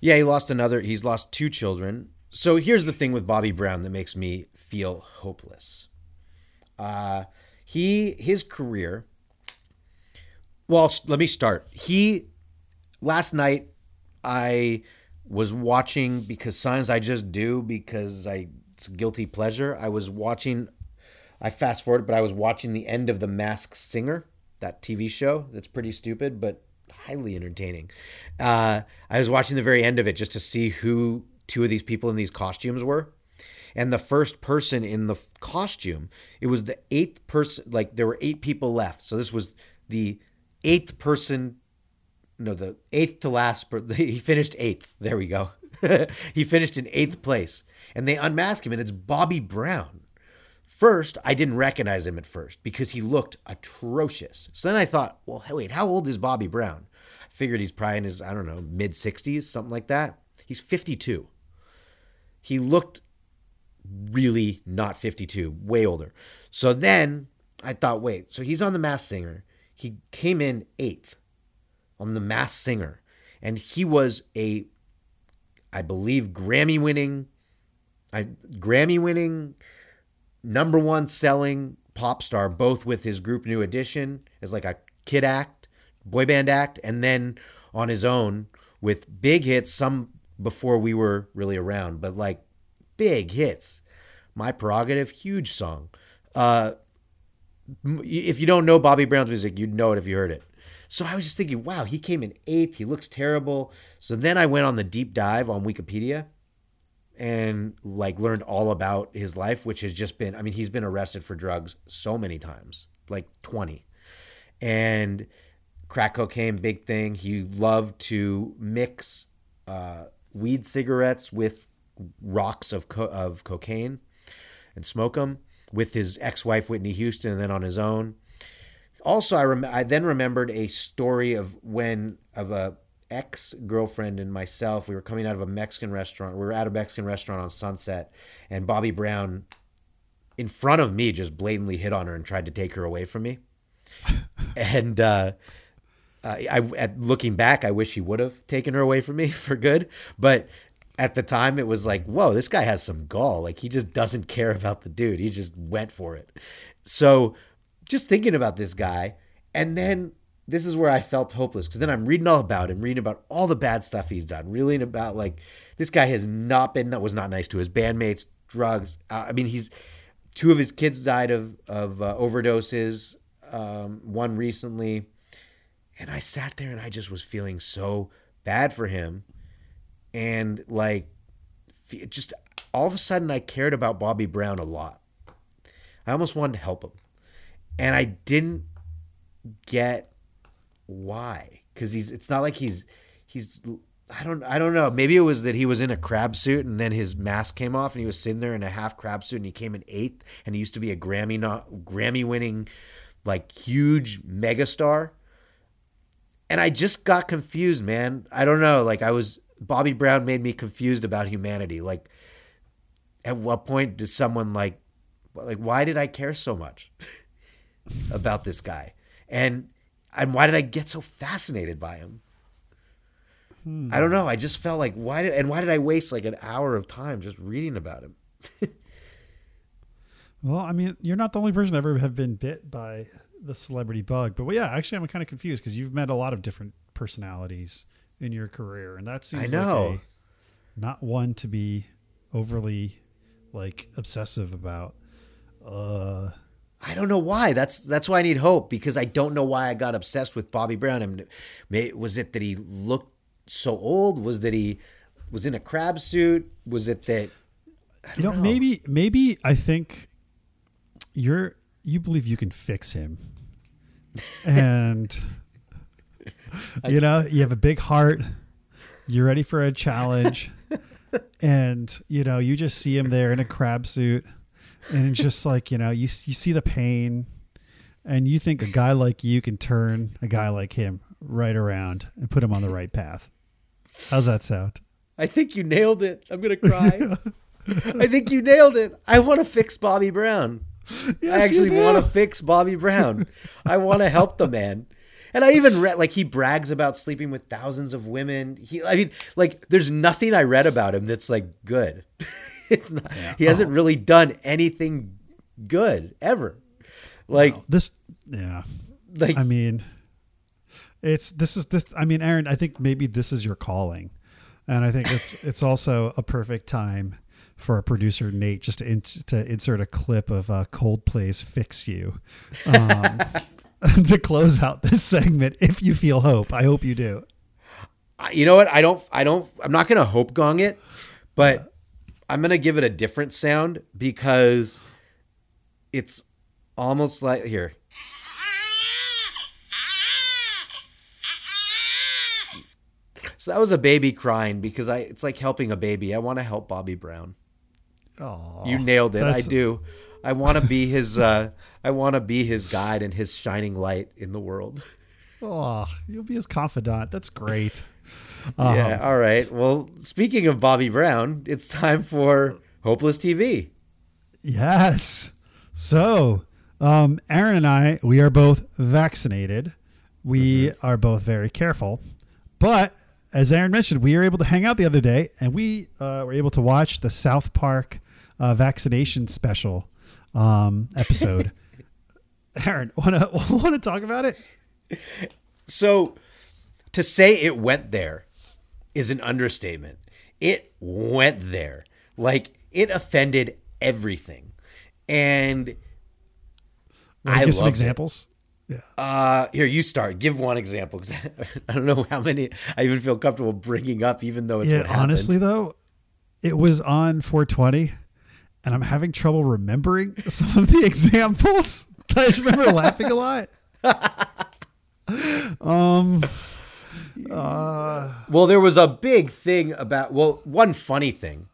Yeah, he lost another. He's lost two children. So here's the thing with Bobby Brown that makes me feel hopeless. Uh, he his career. Well, let me start. He last night I was watching because signs I just do because I it's guilty pleasure. I was watching. I fast forward, but I was watching the end of the Masked Singer, that TV show. That's pretty stupid, but highly entertaining. Uh, I was watching the very end of it just to see who two of these people in these costumes were. And the first person in the costume, it was the eighth person. Like there were eight people left, so this was the eighth person no, the eighth to last. He finished eighth. There we go. he finished in eighth place, and they unmask him, and it's Bobby Brown. First, I didn't recognize him at first because he looked atrocious. So then I thought, well, hey, wait, how old is Bobby Brown? I figured he's probably in his, I don't know, mid 60s, something like that. He's 52. He looked really not 52, way older. So then I thought, wait, so he's on The Masked Singer. He came in eighth on The Masked Singer, and he was a, I believe, Grammy winning, I Grammy winning, number one selling pop star, both with his group New Edition as like a kid act, boy band act, and then on his own with big hits, some before we were really around, but like big hits. My Prerogative, huge song. Uh, if you don't know Bobby Brown's music, you'd know it if you heard it. So I was just thinking, wow, he came in eighth. He looks terrible. So then I went on the deep dive on Wikipedia and like learned all about his life, which has just been, I mean, he's been arrested for drugs so many times, like 20. And crack cocaine, big thing. He loved to mix uh, weed cigarettes with rocks of, co- of cocaine and smoke them with his ex-wife Whitney Houston and then on his own. Also, I rem- I then remembered a story of when of a ex girlfriend and myself. We were coming out of a Mexican restaurant. We were at a Mexican restaurant on Sunset, and Bobby Brown, in front of me, just blatantly hit on her and tried to take her away from me. and uh, I, I, at looking back, I wish he would have taken her away from me for good. But at the time, it was like, whoa, this guy has some gall. Like he just doesn't care about the dude. He just went for it. So just thinking about this guy, and then this is where I felt hopeless because then I'm reading all about him, reading about all the bad stuff he's done, reading about like this guy has not been was not nice to his bandmates, drugs. Uh, I mean, he's two of his kids died of of uh, overdoses. Um, one recently, and I sat there and I just was feeling so bad for him, and like just all of a sudden I cared about Bobby Brown a lot. I almost wanted to help him and I didn't get why because he's it's not like he's he's I don't I don't know. Maybe it was that he was in a crab suit and then his mask came off and he was sitting there in a half crab suit and he came in eighth and he used to be a Grammy not Grammy winning like huge megastar. And I just got confused man. I don't know. Like I was Bobby Brown made me confused about humanity. Like at what point does someone like like why did I care so much about this guy and and why did I get so fascinated by him I don't know I just felt like why did and why did I waste like an hour of time just reading about him Well, I mean, you're not the only person to ever have been bit by the celebrity bug. But well, yeah, actually, I'm kind of confused because you've met a lot of different personalities in your career, and that seems I know. like a, not one to be overly like obsessive about. Uh, I don't know why. That's that's why I need hope because I don't know why I got obsessed with Bobby Brown. And may, was it that he looked so old? Was that he was in a crab suit? Was it that I you don't know, maybe maybe I think you're you believe you can fix him, and you know you have a big heart. You're ready for a challenge, and you know you just see him there in a crab suit, and it's just like you know you you see the pain, and you think a guy like you can turn a guy like him right around and put him on the right path. How's that sound? I think you nailed it. I'm gonna cry. I think you nailed it. I want to fix Bobby Brown. I Yes, you actually want to fix Bobby Brown. I want to help the man. And I even read like he brags about sleeping with thousands of women. He, I mean, like there's nothing I read about him that's like good. it's not. He hasn't really done anything good ever. Like This, yeah. like I mean, it's this is this. I mean, Aaron, I think maybe this is your calling, and I think it's it's also a perfect time for our producer Nate just to in, to insert a clip of uh, Coldplay's "Fix You" um, to close out this segment. If you feel hope, I hope you do. you know what? I don't. I don't. I'm not gonna hope gong it, but I'm gonna give it a different sound because it's almost like here. So that was a baby crying because I. It's like helping a baby. I want to help Bobby Brown. Oh, You nailed it. I do. I want to be his. uh I want to be his guide and his shining light in the world. Oh, you'll be his confidant. That's great. Uh-huh. Yeah. All right. Well, speaking of Bobby Brown, it's time for Hopeless TV. Yes. So, um, Aaron and I, we are both vaccinated. We are both very careful. But as Aaron mentioned, we were able to hang out the other day and we uh, were able to watch the South Park uh, vaccination special um, episode. Aaron, want to want to talk about it? So, to say it went there is an understatement. It went there. Like it offended everything, and I give some loved it. examples. Yeah. Uh, here you start. Give one example because I don't know how many I even feel comfortable bringing up, even though it's yeah, what happened. honestly though, it was on 420, and I'm having trouble remembering some of the examples. I just remember laughing a lot. um, uh, Well, there was a big thing about well, one funny thing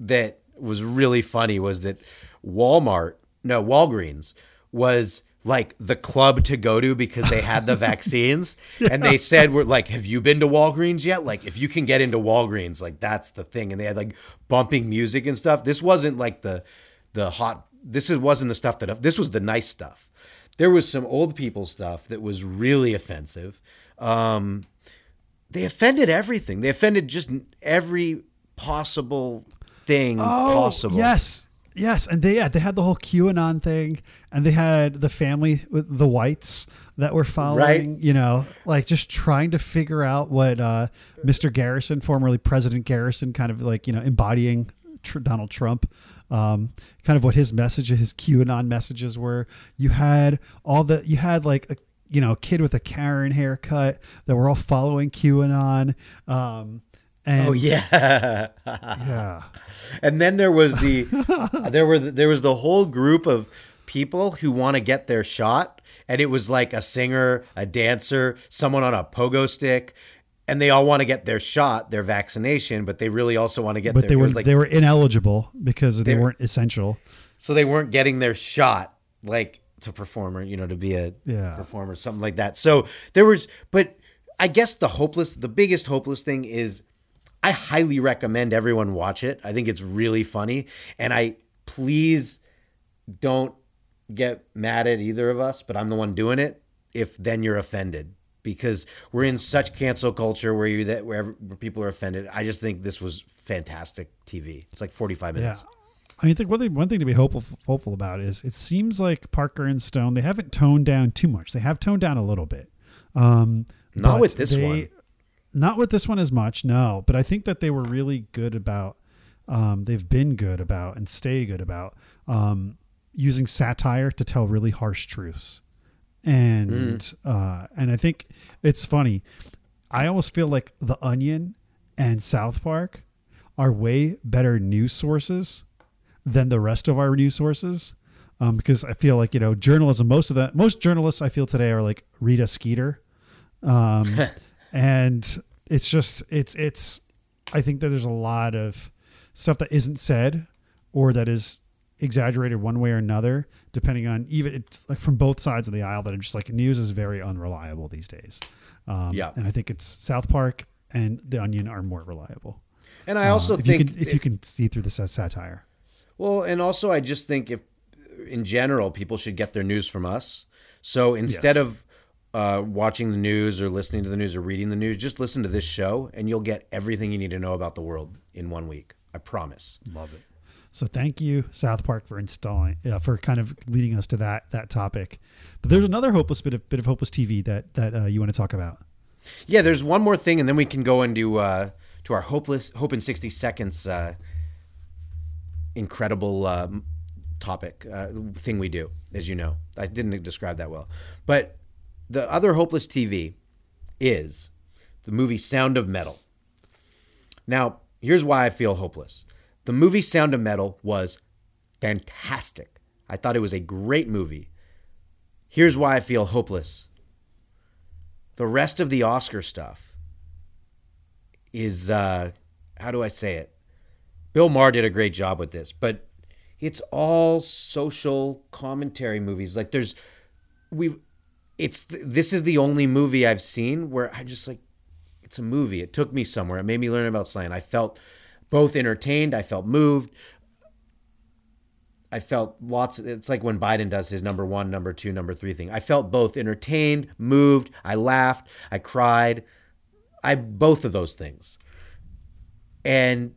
that was really funny was that Walmart, no, Walgreens was like the club to go to because they had the vaccines. And they said we're like have you been to Walgreens yet? Like if you can get into Walgreens like that's the thing. And they had like bumping music and stuff. This wasn't like the the hot this is wasn't the stuff that this was the nice stuff. There was some old people stuff that was really offensive. Um they offended everything. They offended just every possible thing possible. Oh, Yes, yes, and they yeah they had the whole QAnon thing, and they had the family with the whites that were following. Right. You know, like just trying to figure out what uh, Mr. Garrison, formerly President Garrison, kind of like you know embodying tr- Donald Trump. Um, kind of what his message, his QAnon messages were. You had all the, you had like a, you know, kid with a Karen haircut that were all following QAnon. Um, and Oh yeah. yeah. and then there was the there were the, there was the whole group of people who want to get their shot and it was like a singer, a dancer, someone on a pogo stick and they all want to get their shot, their vaccination, but they really also want to get but their they were like they were ineligible because they weren't essential. so they weren't getting their shot like to perform or you know to be a Yeah. performer something like that. So there was but i guess the hopeless the biggest hopeless thing is i highly recommend everyone watch it. I think it's really funny. And i please don't get mad at either of us but i'm the one doing it if then you're offended because we're in such cancel culture where you that where, people are offended. I just think this was fantastic tv it's like 45 Yeah. I mean, I think one thing, one thing to be hopeful hopeful about is it seems like Parker and Stone they haven't toned down too much. They have toned down a little bit. Um, Not with this they- one. Not with this one as much, no. But I think that they were really good about. Um, they've been good about and stay good about um, using satire to tell really harsh truths, and Mm-hmm. uh, and I think it's funny. I almost feel like The Onion and South Park are way better news sources than the rest of our news sources. Um, because I feel like you know journalism. Most of the most journalists I feel today are like Rita Skeeter, um, and it's just it's it's. I think that there's a lot of stuff that isn't said or that is exaggerated one way or another, depending on even it's like from both sides of the aisle. That are just like news is very unreliable these days. Um, Yeah. and I think it's South Park and The Onion are more reliable. and i also Uh, if think you can, if you can see through the satire. Well, and also I just think if in general people should get their news from us. So instead Yes. of uh, watching the news or listening to the news or reading the news, just listen to this show and you'll get everything you need to know about the world in one week. I promise. Love it. So thank you, South Park, for installing uh, for kind of leading us to that that topic. But there's another hopeless bit of bit of hopeless TV that that uh, you want to talk about. Yeah, there's one more thing, and then we can go into uh, to our hopeless hope in 60 seconds uh, incredible uh, topic uh, thing we do. As you know, I didn't describe that well, but the other hopeless TV is the movie Sound of Metal. Now, here's why I feel hopeless. The movie Sound of Metal was fantastic. I thought it was a great movie. Here's why I feel hopeless. The rest of the Oscar stuff is uh how do I say it? Bill Maher did a great job with this, but it's all social commentary movies. Like there's we it's this is the only movie I've seen where I just like it's a movie. It took me somewhere. It made me learn about slang. I felt both entertained, I felt moved. I felt lots it's like when Biden does his number 1, number 2, number 3 thing. I felt both entertained, moved, I laughed, I cried. I both of those things. And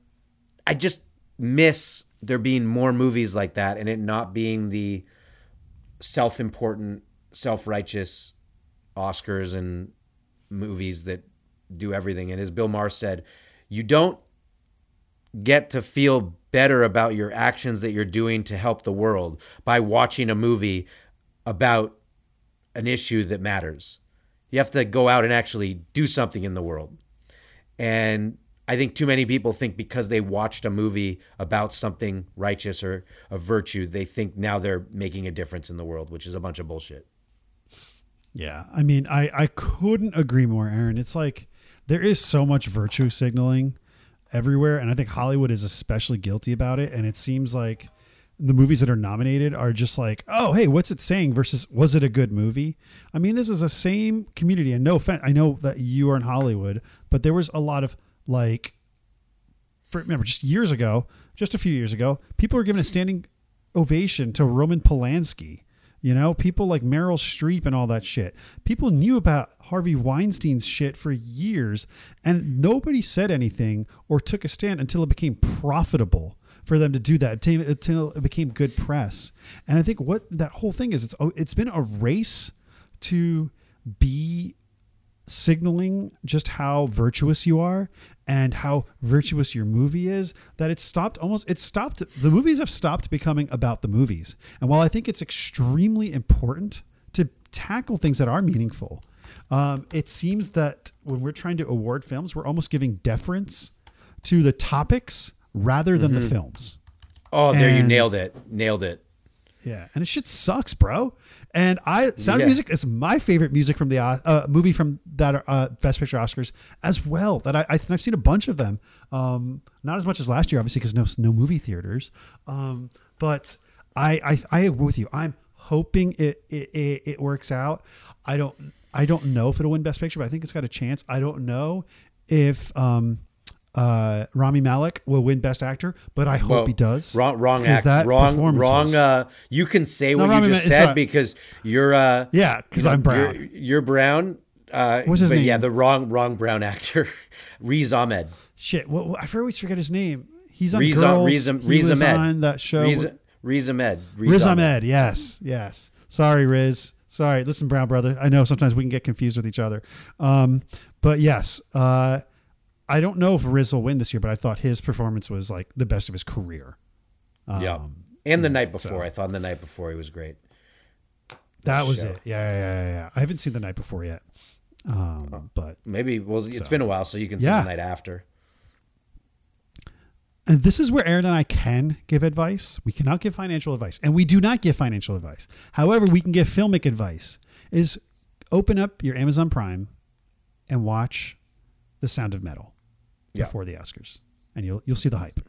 I just miss there being more movies like that and it not being the self-important, self-righteous Oscars and movies that do everything. And as Bill Maher said, you don't get to feel better about your actions that you're doing to help the world by watching a movie about an issue that matters. You have to go out and actually do something in the world. And I think too many people think because they watched a movie about something righteous or a virtue, they think now they're making a difference in the world, which is a bunch of bullshit. Yeah. I mean, I, I couldn't agree more, Aaron. It's like there is so much virtue signaling everywhere. And I think Hollywood is especially guilty about it. And it seems like the movies that are nominated are just like, oh, hey, what's it saying versus was it a good movie? I mean, this is the same community. And no offense, I know that you are in Hollywood, but there was a lot of like, remember, just years ago, just a few years ago, people were giving a standing ovation to Roman Polanski. You know, people like Meryl Streep and all that shit. People knew about Harvey Weinstein's shit for years, and nobody said anything or took a stand until it became profitable for them to do that until it became good press. And I think what that whole thing is, it's oh, it's been a race to be signaling just how virtuous you are and how virtuous your movie is that it's stopped almost it stopped the movies have stopped becoming about the movies and while i think it's extremely important to tackle things that are meaningful um, it seems that when we're trying to award films we're almost giving deference to the topics rather than the films Oh, there you nailed it. Nailed it. yeah, and it shit sucks, bro. And I Sound Yeah. Music is my favorite music from the uh, uh, movie from that uh, Best Picture Oscars as well. That I, I I've seen a bunch of them. Um, not as much as last year, obviously, because no no movie theaters. Um, but I, I I agree with you. I'm hoping it it, it it works out. I don't I don't know if it'll win Best Picture, but I think it's got a chance. I don't know if um uh Rami Malek will win Best Actor, but I hope Well, he does. Wrong, wrong act. that wrong, wrong. Uh, you can say No, what Rami you just it's said not- because you're. Uh, Yeah, 'cause you know, I'm brown. You're, you're brown. Uh, What's his but Yeah, the wrong, wrong brown actor, Riz Ahmed. Shit, what- I always forget his name. He's on Riz, Girls. Riz, he Riz was Ahmed. on that show. Riz, Riz Ahmed. Riz Ahmed. Yes, yes. Sorry, Riz. Sorry. Listen, Brown brother. I know sometimes we can get confused with each other. Um, but yes, uh, I don't know if Riz will win this year, but I thought his performance was like the best of his career. Um, Yeah. And the night before, I thought the night before he was great. That was show. it. Yeah, yeah, yeah, yeah. I haven't seen the night before yet. Um, but Maybe well, it's So- been a while, so you can see Yeah. the night after. And this is where Aaron and I can give advice. We cannot give financial advice, and we do not give financial advice. However, we can give filmic advice. Is open up your Amazon Prime and watch The Sound of Metal Yeah. before the Oscars, and you'll you'll see the hype.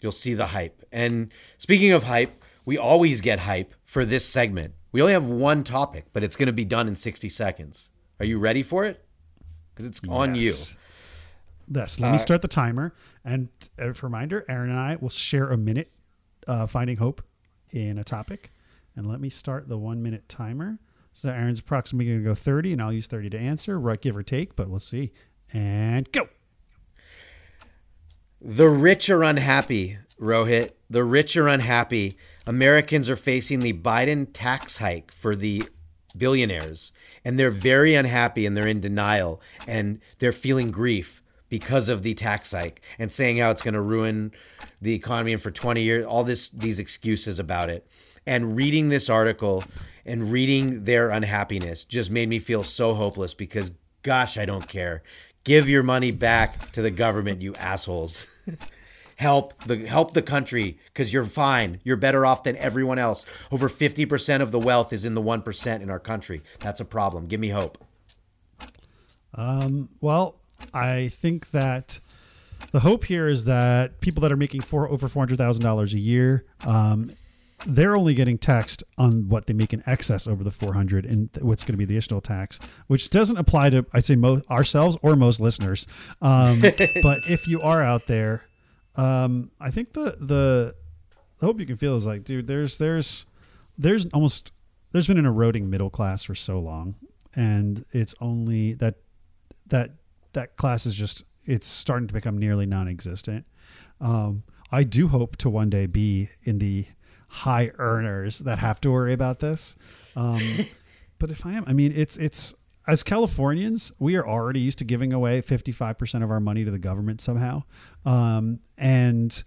You'll see the hype. And speaking of hype, we always get hype for this segment. We only have one topic, but it's going to be done in 60 seconds. Are you ready for it? Because it's on you. Yes. Yes. Let me start the timer. And a reminder, Aaron and I will share a minute uh, finding hope in a topic. And let me start the one minute timer. So Aaron's approximately going to go 30, and I'll use 30 to answer, right, give or take, but we'll see. And go. The rich are unhappy, Rohit. The rich are unhappy. Americans are facing the Biden tax hike for the billionaires, and they're very unhappy and they're in denial and they're feeling grief because of the tax hike and saying how it's going to ruin the economy and for 20 years all this these excuses about it and reading this article and reading their unhappiness just made me feel so hopeless because gosh I don't care give your money back to the government you assholes help the help the country because you're fine. You're better off than everyone else. Over 50% of the wealth is in the 1% in our country. That's a problem. Give me hope. Um, well, I think that the hope here is that people that are making four over four hundred thousand dollars a year, um, they're only getting taxed on what they make in excess over the four hundred, and what's going to be the additional tax, which doesn't apply to I'd say most ourselves or most listeners. Um, but if you are out there, um, I think the the the hope you can feel is like, dude, there's there's there's almost there's been an eroding middle class for so long, and it's only that that that class is just it's starting to become nearly non-existent. Um, I do hope to one day be in the high earners that have to worry about this. Um, but if I am, I mean, it's it's as Californians, we are already used to giving away fifty five percent of our money to the government somehow, um, and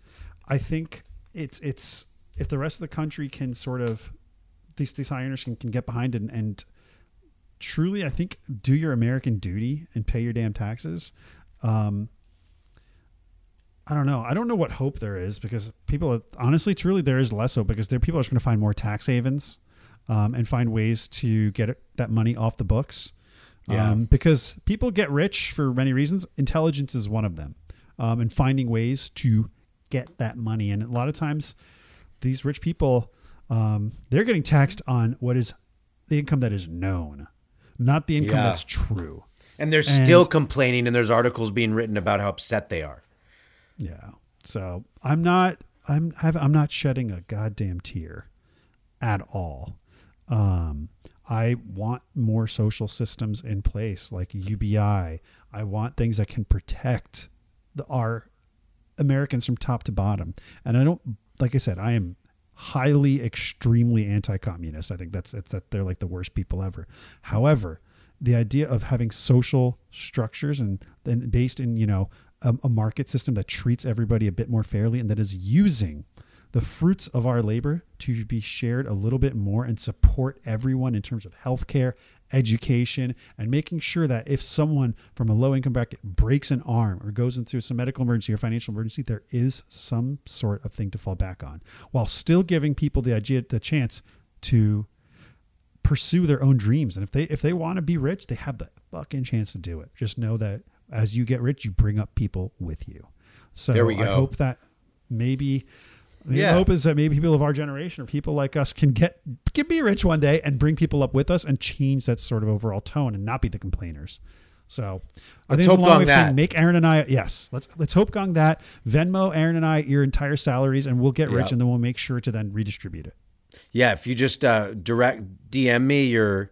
I think it's it's if the rest of the country can sort of these these high earners can, can get behind and, and truly, I think, do your American duty and pay your damn taxes. Um, I don't know. I don't know what hope there is because people, honestly, truly, there is less hope because there people are just going to find more tax havens um, and find ways to get it, that money off the books. Yeah. Um, because people get rich for many reasons. Intelligence is one of them, um, and finding ways to get that money. And a lot of times, these rich people, um, they're getting taxed on what is the income that is known, not the income Yeah. that's true. and they're And- still complaining and there's articles being written about how upset they are Yeah. So I'm not I'm I'm not shedding a goddamn tear at all. Um, I want more social systems in place like UBI. I want things that can protect the, our Americans from top to bottom. And I don't like I said I am highly extremely anti-communist. I think that's that they're like the worst people ever. However, the idea of having social structures and then based in you know a, a market system that treats everybody a bit more fairly and that is using the fruits of our labor to be shared a little bit more and support everyone in terms of healthcare, education, and making sure that if someone from a low income bracket breaks an arm or goes into some medical emergency or financial emergency, there is some sort of thing to fall back on while still giving people the idea, the chance to pursue their own dreams. And if they if they want to be rich, they have the fucking chance to do it. Just know that as you get rich, you bring up people with you. So There we I hope that maybe the Yeah. hope is that maybe people of our generation or people like us can get can be rich one day and bring people up with us and change that sort of overall tone and not be the complainers. So I Let's think it's a long way of saying that. make Aaron and I yes let's let's hope gong that Venmo Aaron and I your entire salaries and we'll get rich Yeah. and then we'll make sure to then redistribute it. Yeah, if you just uh, direct DM me your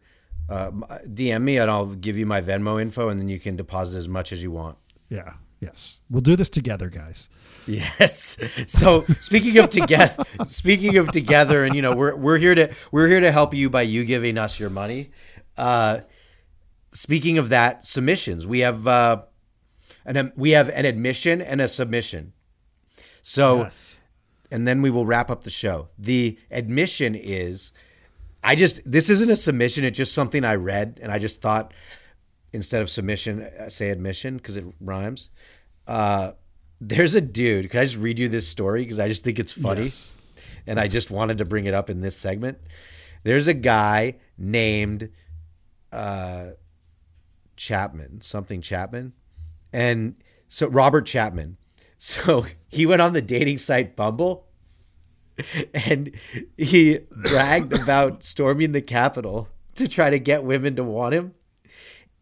uh, DM me and I'll give you my Venmo info and then you can deposit as much as you want. Yeah. Yes. We'll do this together, guys. Yes. So speaking of together, speaking of together, and you know we're we're here to we're here to help you by you giving us your money. Uh, speaking of that, submissions we have uh, an we have an admission and a submission. So yes. and then we will wrap up the show. The admission is I just this isn't a submission, it's just something I read and I just thought instead of submission uh, say admission because it rhymes. Uh there's a dude. Can I just read you this story because I just think it's funny Yes. and I just wanted to bring it up in this segment. There's a guy named uh Chapman, something Chapman. And so Robert Chapman. So he went on the dating site Bumble and he bragged about storming the Capitol to try to get women to want him.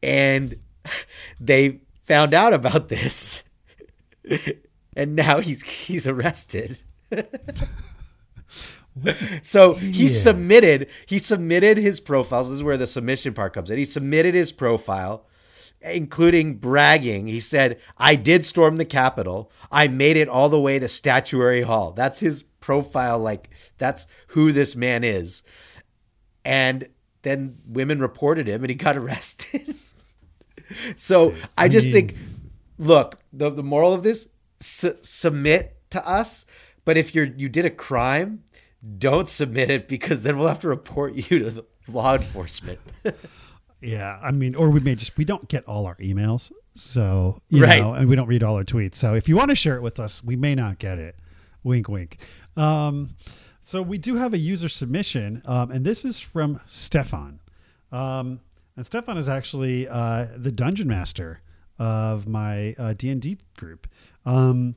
And they found out about this. And now he's he's arrested. So he idiot. submitted he submitted his profiles. This is where the submission part comes in. He submitted his profile, including bragging. He said, "I did storm the Capitol. I made it all the way to Statuary Hall." That's his profile. Like that's who this man is. And then women reported him, and he got arrested. so I just mean- think, look, the the moral of this: su- submit to us. But if you're you did a crime, don't submit it because then we'll have to report you to the law enforcement. Yeah, I mean, or we may just we don't get all our emails, so you Right. know, and we don't read all our tweets. So if you want to share it with us, we may not get it. Wink, wink. Um, so we do have a user submission, um, and this is from Stefan. Um, and Stefan is actually uh, the dungeon master of my uh, D and D group. Um,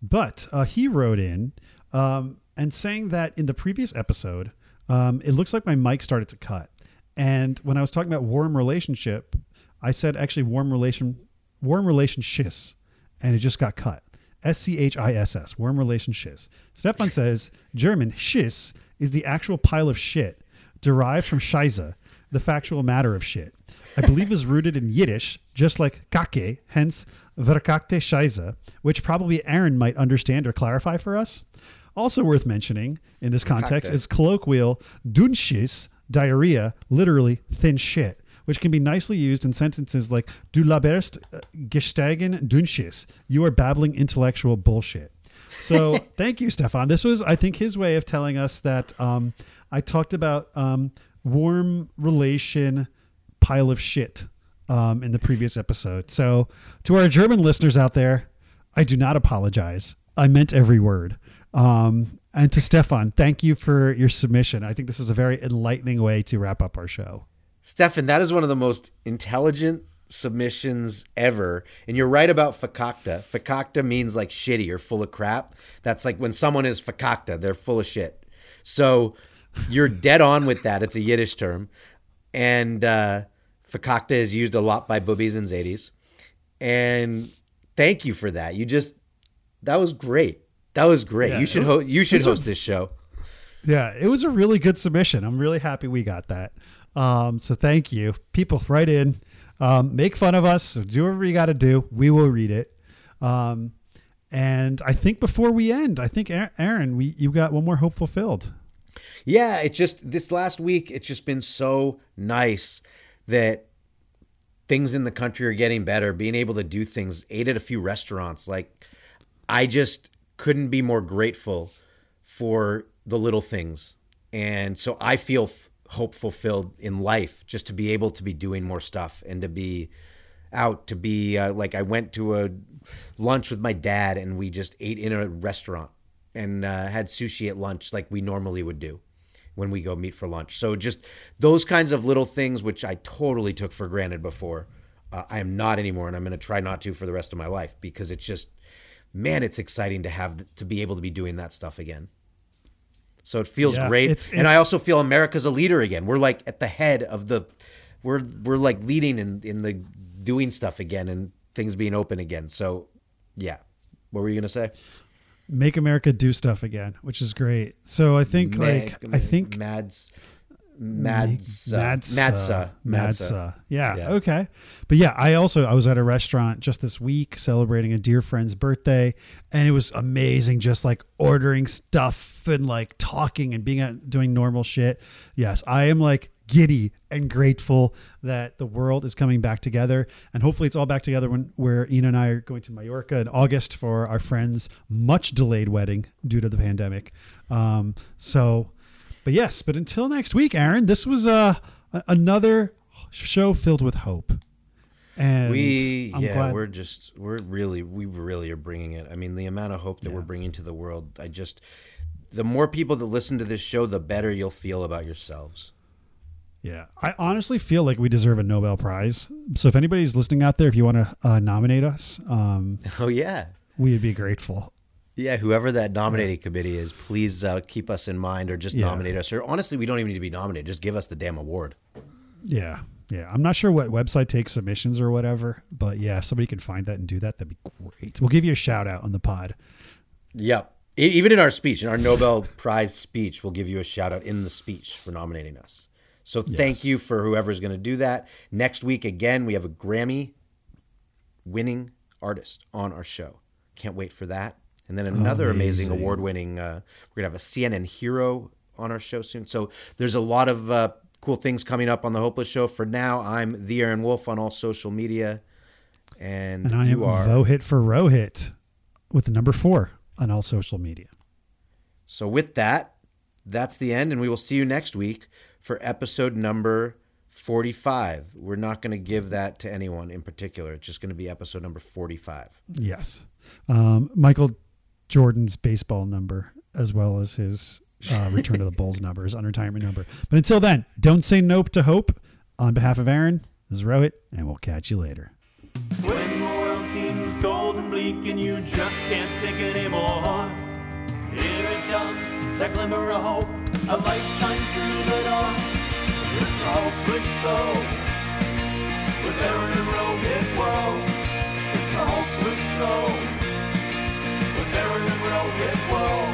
but uh, he wrote in um, and saying that in the previous episode, um, it looks like my mic started to cut. And when I was talking about warm relationship, I said actually warm relation, warm relationships, and it just got cut. S C H I S S, warm relationships. Stefan says German schiss is the actual pile of shit derived from Scheiße, the factual matter of shit. I believe is rooted in Yiddish, just like kake, hence verkackte Scheiße, which probably Aaron might understand or clarify for us. Also worth mentioning in this context is colloquial Dunschiss, diarrhea, literally thin shit, which can be nicely used in sentences like Du laberst uh, gesteigen Dunschiss. You are babbling intellectual bullshit. So thank you, Stefan. This was, I think, his way of telling us that um, I talked about um, warm relation pile of shit um, in the previous episode. So to our German listeners out there, I do not apologize. I meant every word. Um, and to Stefan, thank you for your submission. I think this is a very enlightening way to wrap up our show. Stefan, that is one of the most intelligent submissions ever. And you're right about fakakta. Fakakta means like shitty or full of crap. That's like when someone is fakakta, they're full of shit. So you're dead on with that. It's a Yiddish term. And uh, fakakta is used a lot by bubbies and zadis. And thank you for that. You just, that was great. That was great. Yeah, you should it ho- you should host this show. Yeah, it was a really good submission. I'm really happy we got that. Um, so thank you. People, write in, um, make fun of us, do whatever you got to do. We will read it. Um, and I think before we end, I think Aaron, we you got one more hope fulfilled. Yeah, it just this last week it's just been so nice that things in the country are getting better, being able to do things, ate at a few restaurants. Like I just couldn't be more grateful for the little things. And so I feel f- hope fulfilled in life just to be able to be doing more stuff and to be out to be uh, like I went to a lunch with my dad and we just ate in a restaurant and uh, had sushi at lunch like we normally would do when we go meet for lunch. So just those kinds of little things which I totally took for granted before. Uh, I am not anymore, and I'm going to try not to for the rest of my life because it's just, man, it's exciting to have to be able to be doing that stuff again. So it feels Yeah, great, it's- and I also feel America's a leader again. We're like at the head of the, we're we're like leading in in the doing stuff again and things being open again. So, yeah, what were you gonna say? Make America do stuff again, which is great. So I think like I think Mads, Mads, Madsa. Madsa, Madsa. Yeah, Yeah. Okay. But yeah, I also I was at a restaurant just this week celebrating a dear friend's birthday, and it was amazing. Just like ordering stuff and like talking and being out doing normal shit. Yes, I am like giddy and grateful that the world is coming back together, and hopefully it's all back together when where Ina and I are going to Mallorca in August for our friend's much delayed wedding due to the pandemic. Um, so. But yes, but until next week, Aaron, this was uh, a another show filled with hope. And We I'm yeah, glad. we're just we're really we really are bringing it. I mean, the amount of hope that we're bringing to the world. I just the more people that listen to this show, the better you'll feel about yourselves. yeah, I honestly feel like we deserve a Nobel Prize. So if anybody's listening out there, if you want to uh, nominate us, um, Oh yeah. we'd be grateful. Yeah, whoever that nominating committee is, please uh, keep us in mind or just Yeah. nominate us. Or honestly, we don't even need to be nominated. Just give us the damn award. Yeah, yeah. I'm not sure what website takes submissions or whatever, but yeah, if somebody can find that and do that, that'd be great. We'll give you a shout out on the pod. Yep. Even in our speech, in our Nobel Prize speech, we'll give you a shout out in the speech for nominating us. So thank Yes. you for whoever's going to do that. Next week, again, we have a Grammy winning artist on our show. Can't wait for that. And then another amazing, Amazing. award winning, uh, we're going to have a CNN hero on our show soon. So there's a lot of uh, cool things coming up on the Hopeless Show. For now, I'm the Aaron Wolf on all social media. And, And I am you are. Vohit for Rohit with the number four on all social media. So with that, that's the end, and we will see you next week for episode number 45. We're not going to give that to anyone in particular. It's just going to be episode number 45. Yes. Um, Michael Jordan's baseball number, as well as his uh, return to the Bulls number, his unretirement number. But until then, don't say nope to hope. On behalf of Aaron, this is Rohit, and we'll catch you later and bleak and you just can't take it anymore. Here it comes, that glimmer of hope, a light shines through the dark. It's a hopeless soul, with Aaron and rugged woe. It's a hopeless soul, with Aaron and rugged woe.